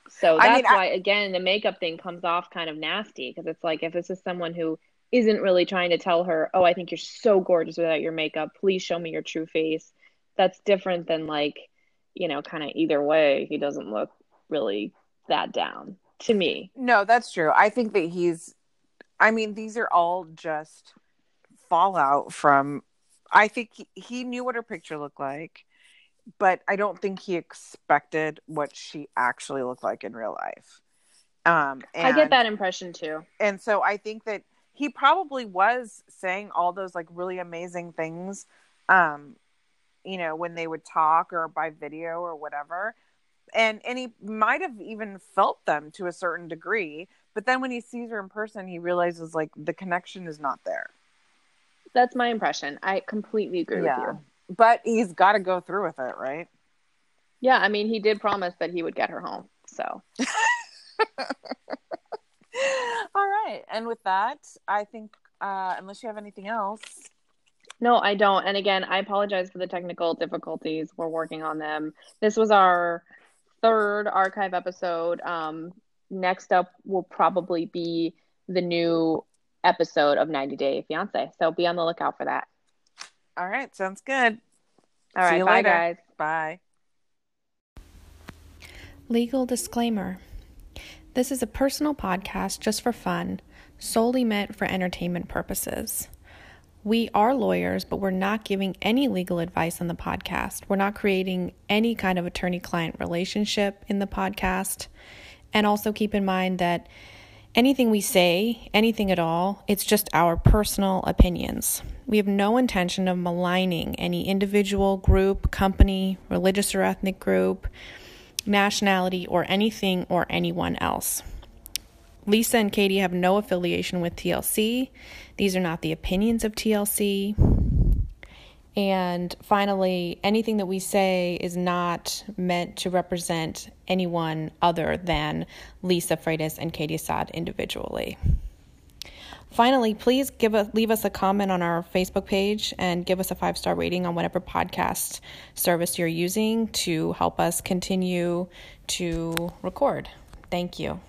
So I that's mean, I- why, again, the makeup thing comes off kind of nasty because it's like if this is someone who isn't really trying to tell her, oh, I think you're so gorgeous without your makeup. Please show me your true face. That's different than like, you know, kind of either way, he doesn't look really that down to me. No, that's true. I think that he's I mean, these are all just fallout from I think he, he knew what her picture looked like, but I don't think he expected what she actually looked like in real life. Um and, I get that impression too. and so I think that he probably was saying all those like really amazing things um you know when they would talk or by video or whatever and and he might have even felt them to a certain degree but then when he sees her in person he realizes like the connection is not there That's my impression. I completely agree with you. but he's got to go through with it right Yeah, I mean, he did promise that he would get her home. So all right and with that i think uh unless you have anything else No, I don't. And again, I apologize for the technical difficulties. We're working on them. This was our third archive episode. Um, next up will probably be the new episode of 90 Day Fiance. So be on the lookout for that. all right sounds good All right, See you bye later. guys. bye Legal disclaimer This is a personal podcast just for fun, solely meant for entertainment purposes. We are lawyers, but we're not giving any legal advice on the podcast. We're not creating any kind of attorney client relationship in the podcast. And also keep in mind that anything we say, anything at all, it's just our personal opinions. We have no intention of maligning any individual, group, company, religious or ethnic group nationality, or anything or anyone else. Lisa and Katie have no affiliation with TLC. These are not the opinions of TLC. And finally, anything that we say is not meant to represent anyone other than Lisa Freitas and Katie Assad individually. Finally, please give us leave us a comment on our Facebook page and give us a five star rating on whatever podcast service you're using to help us continue to record. Thank you.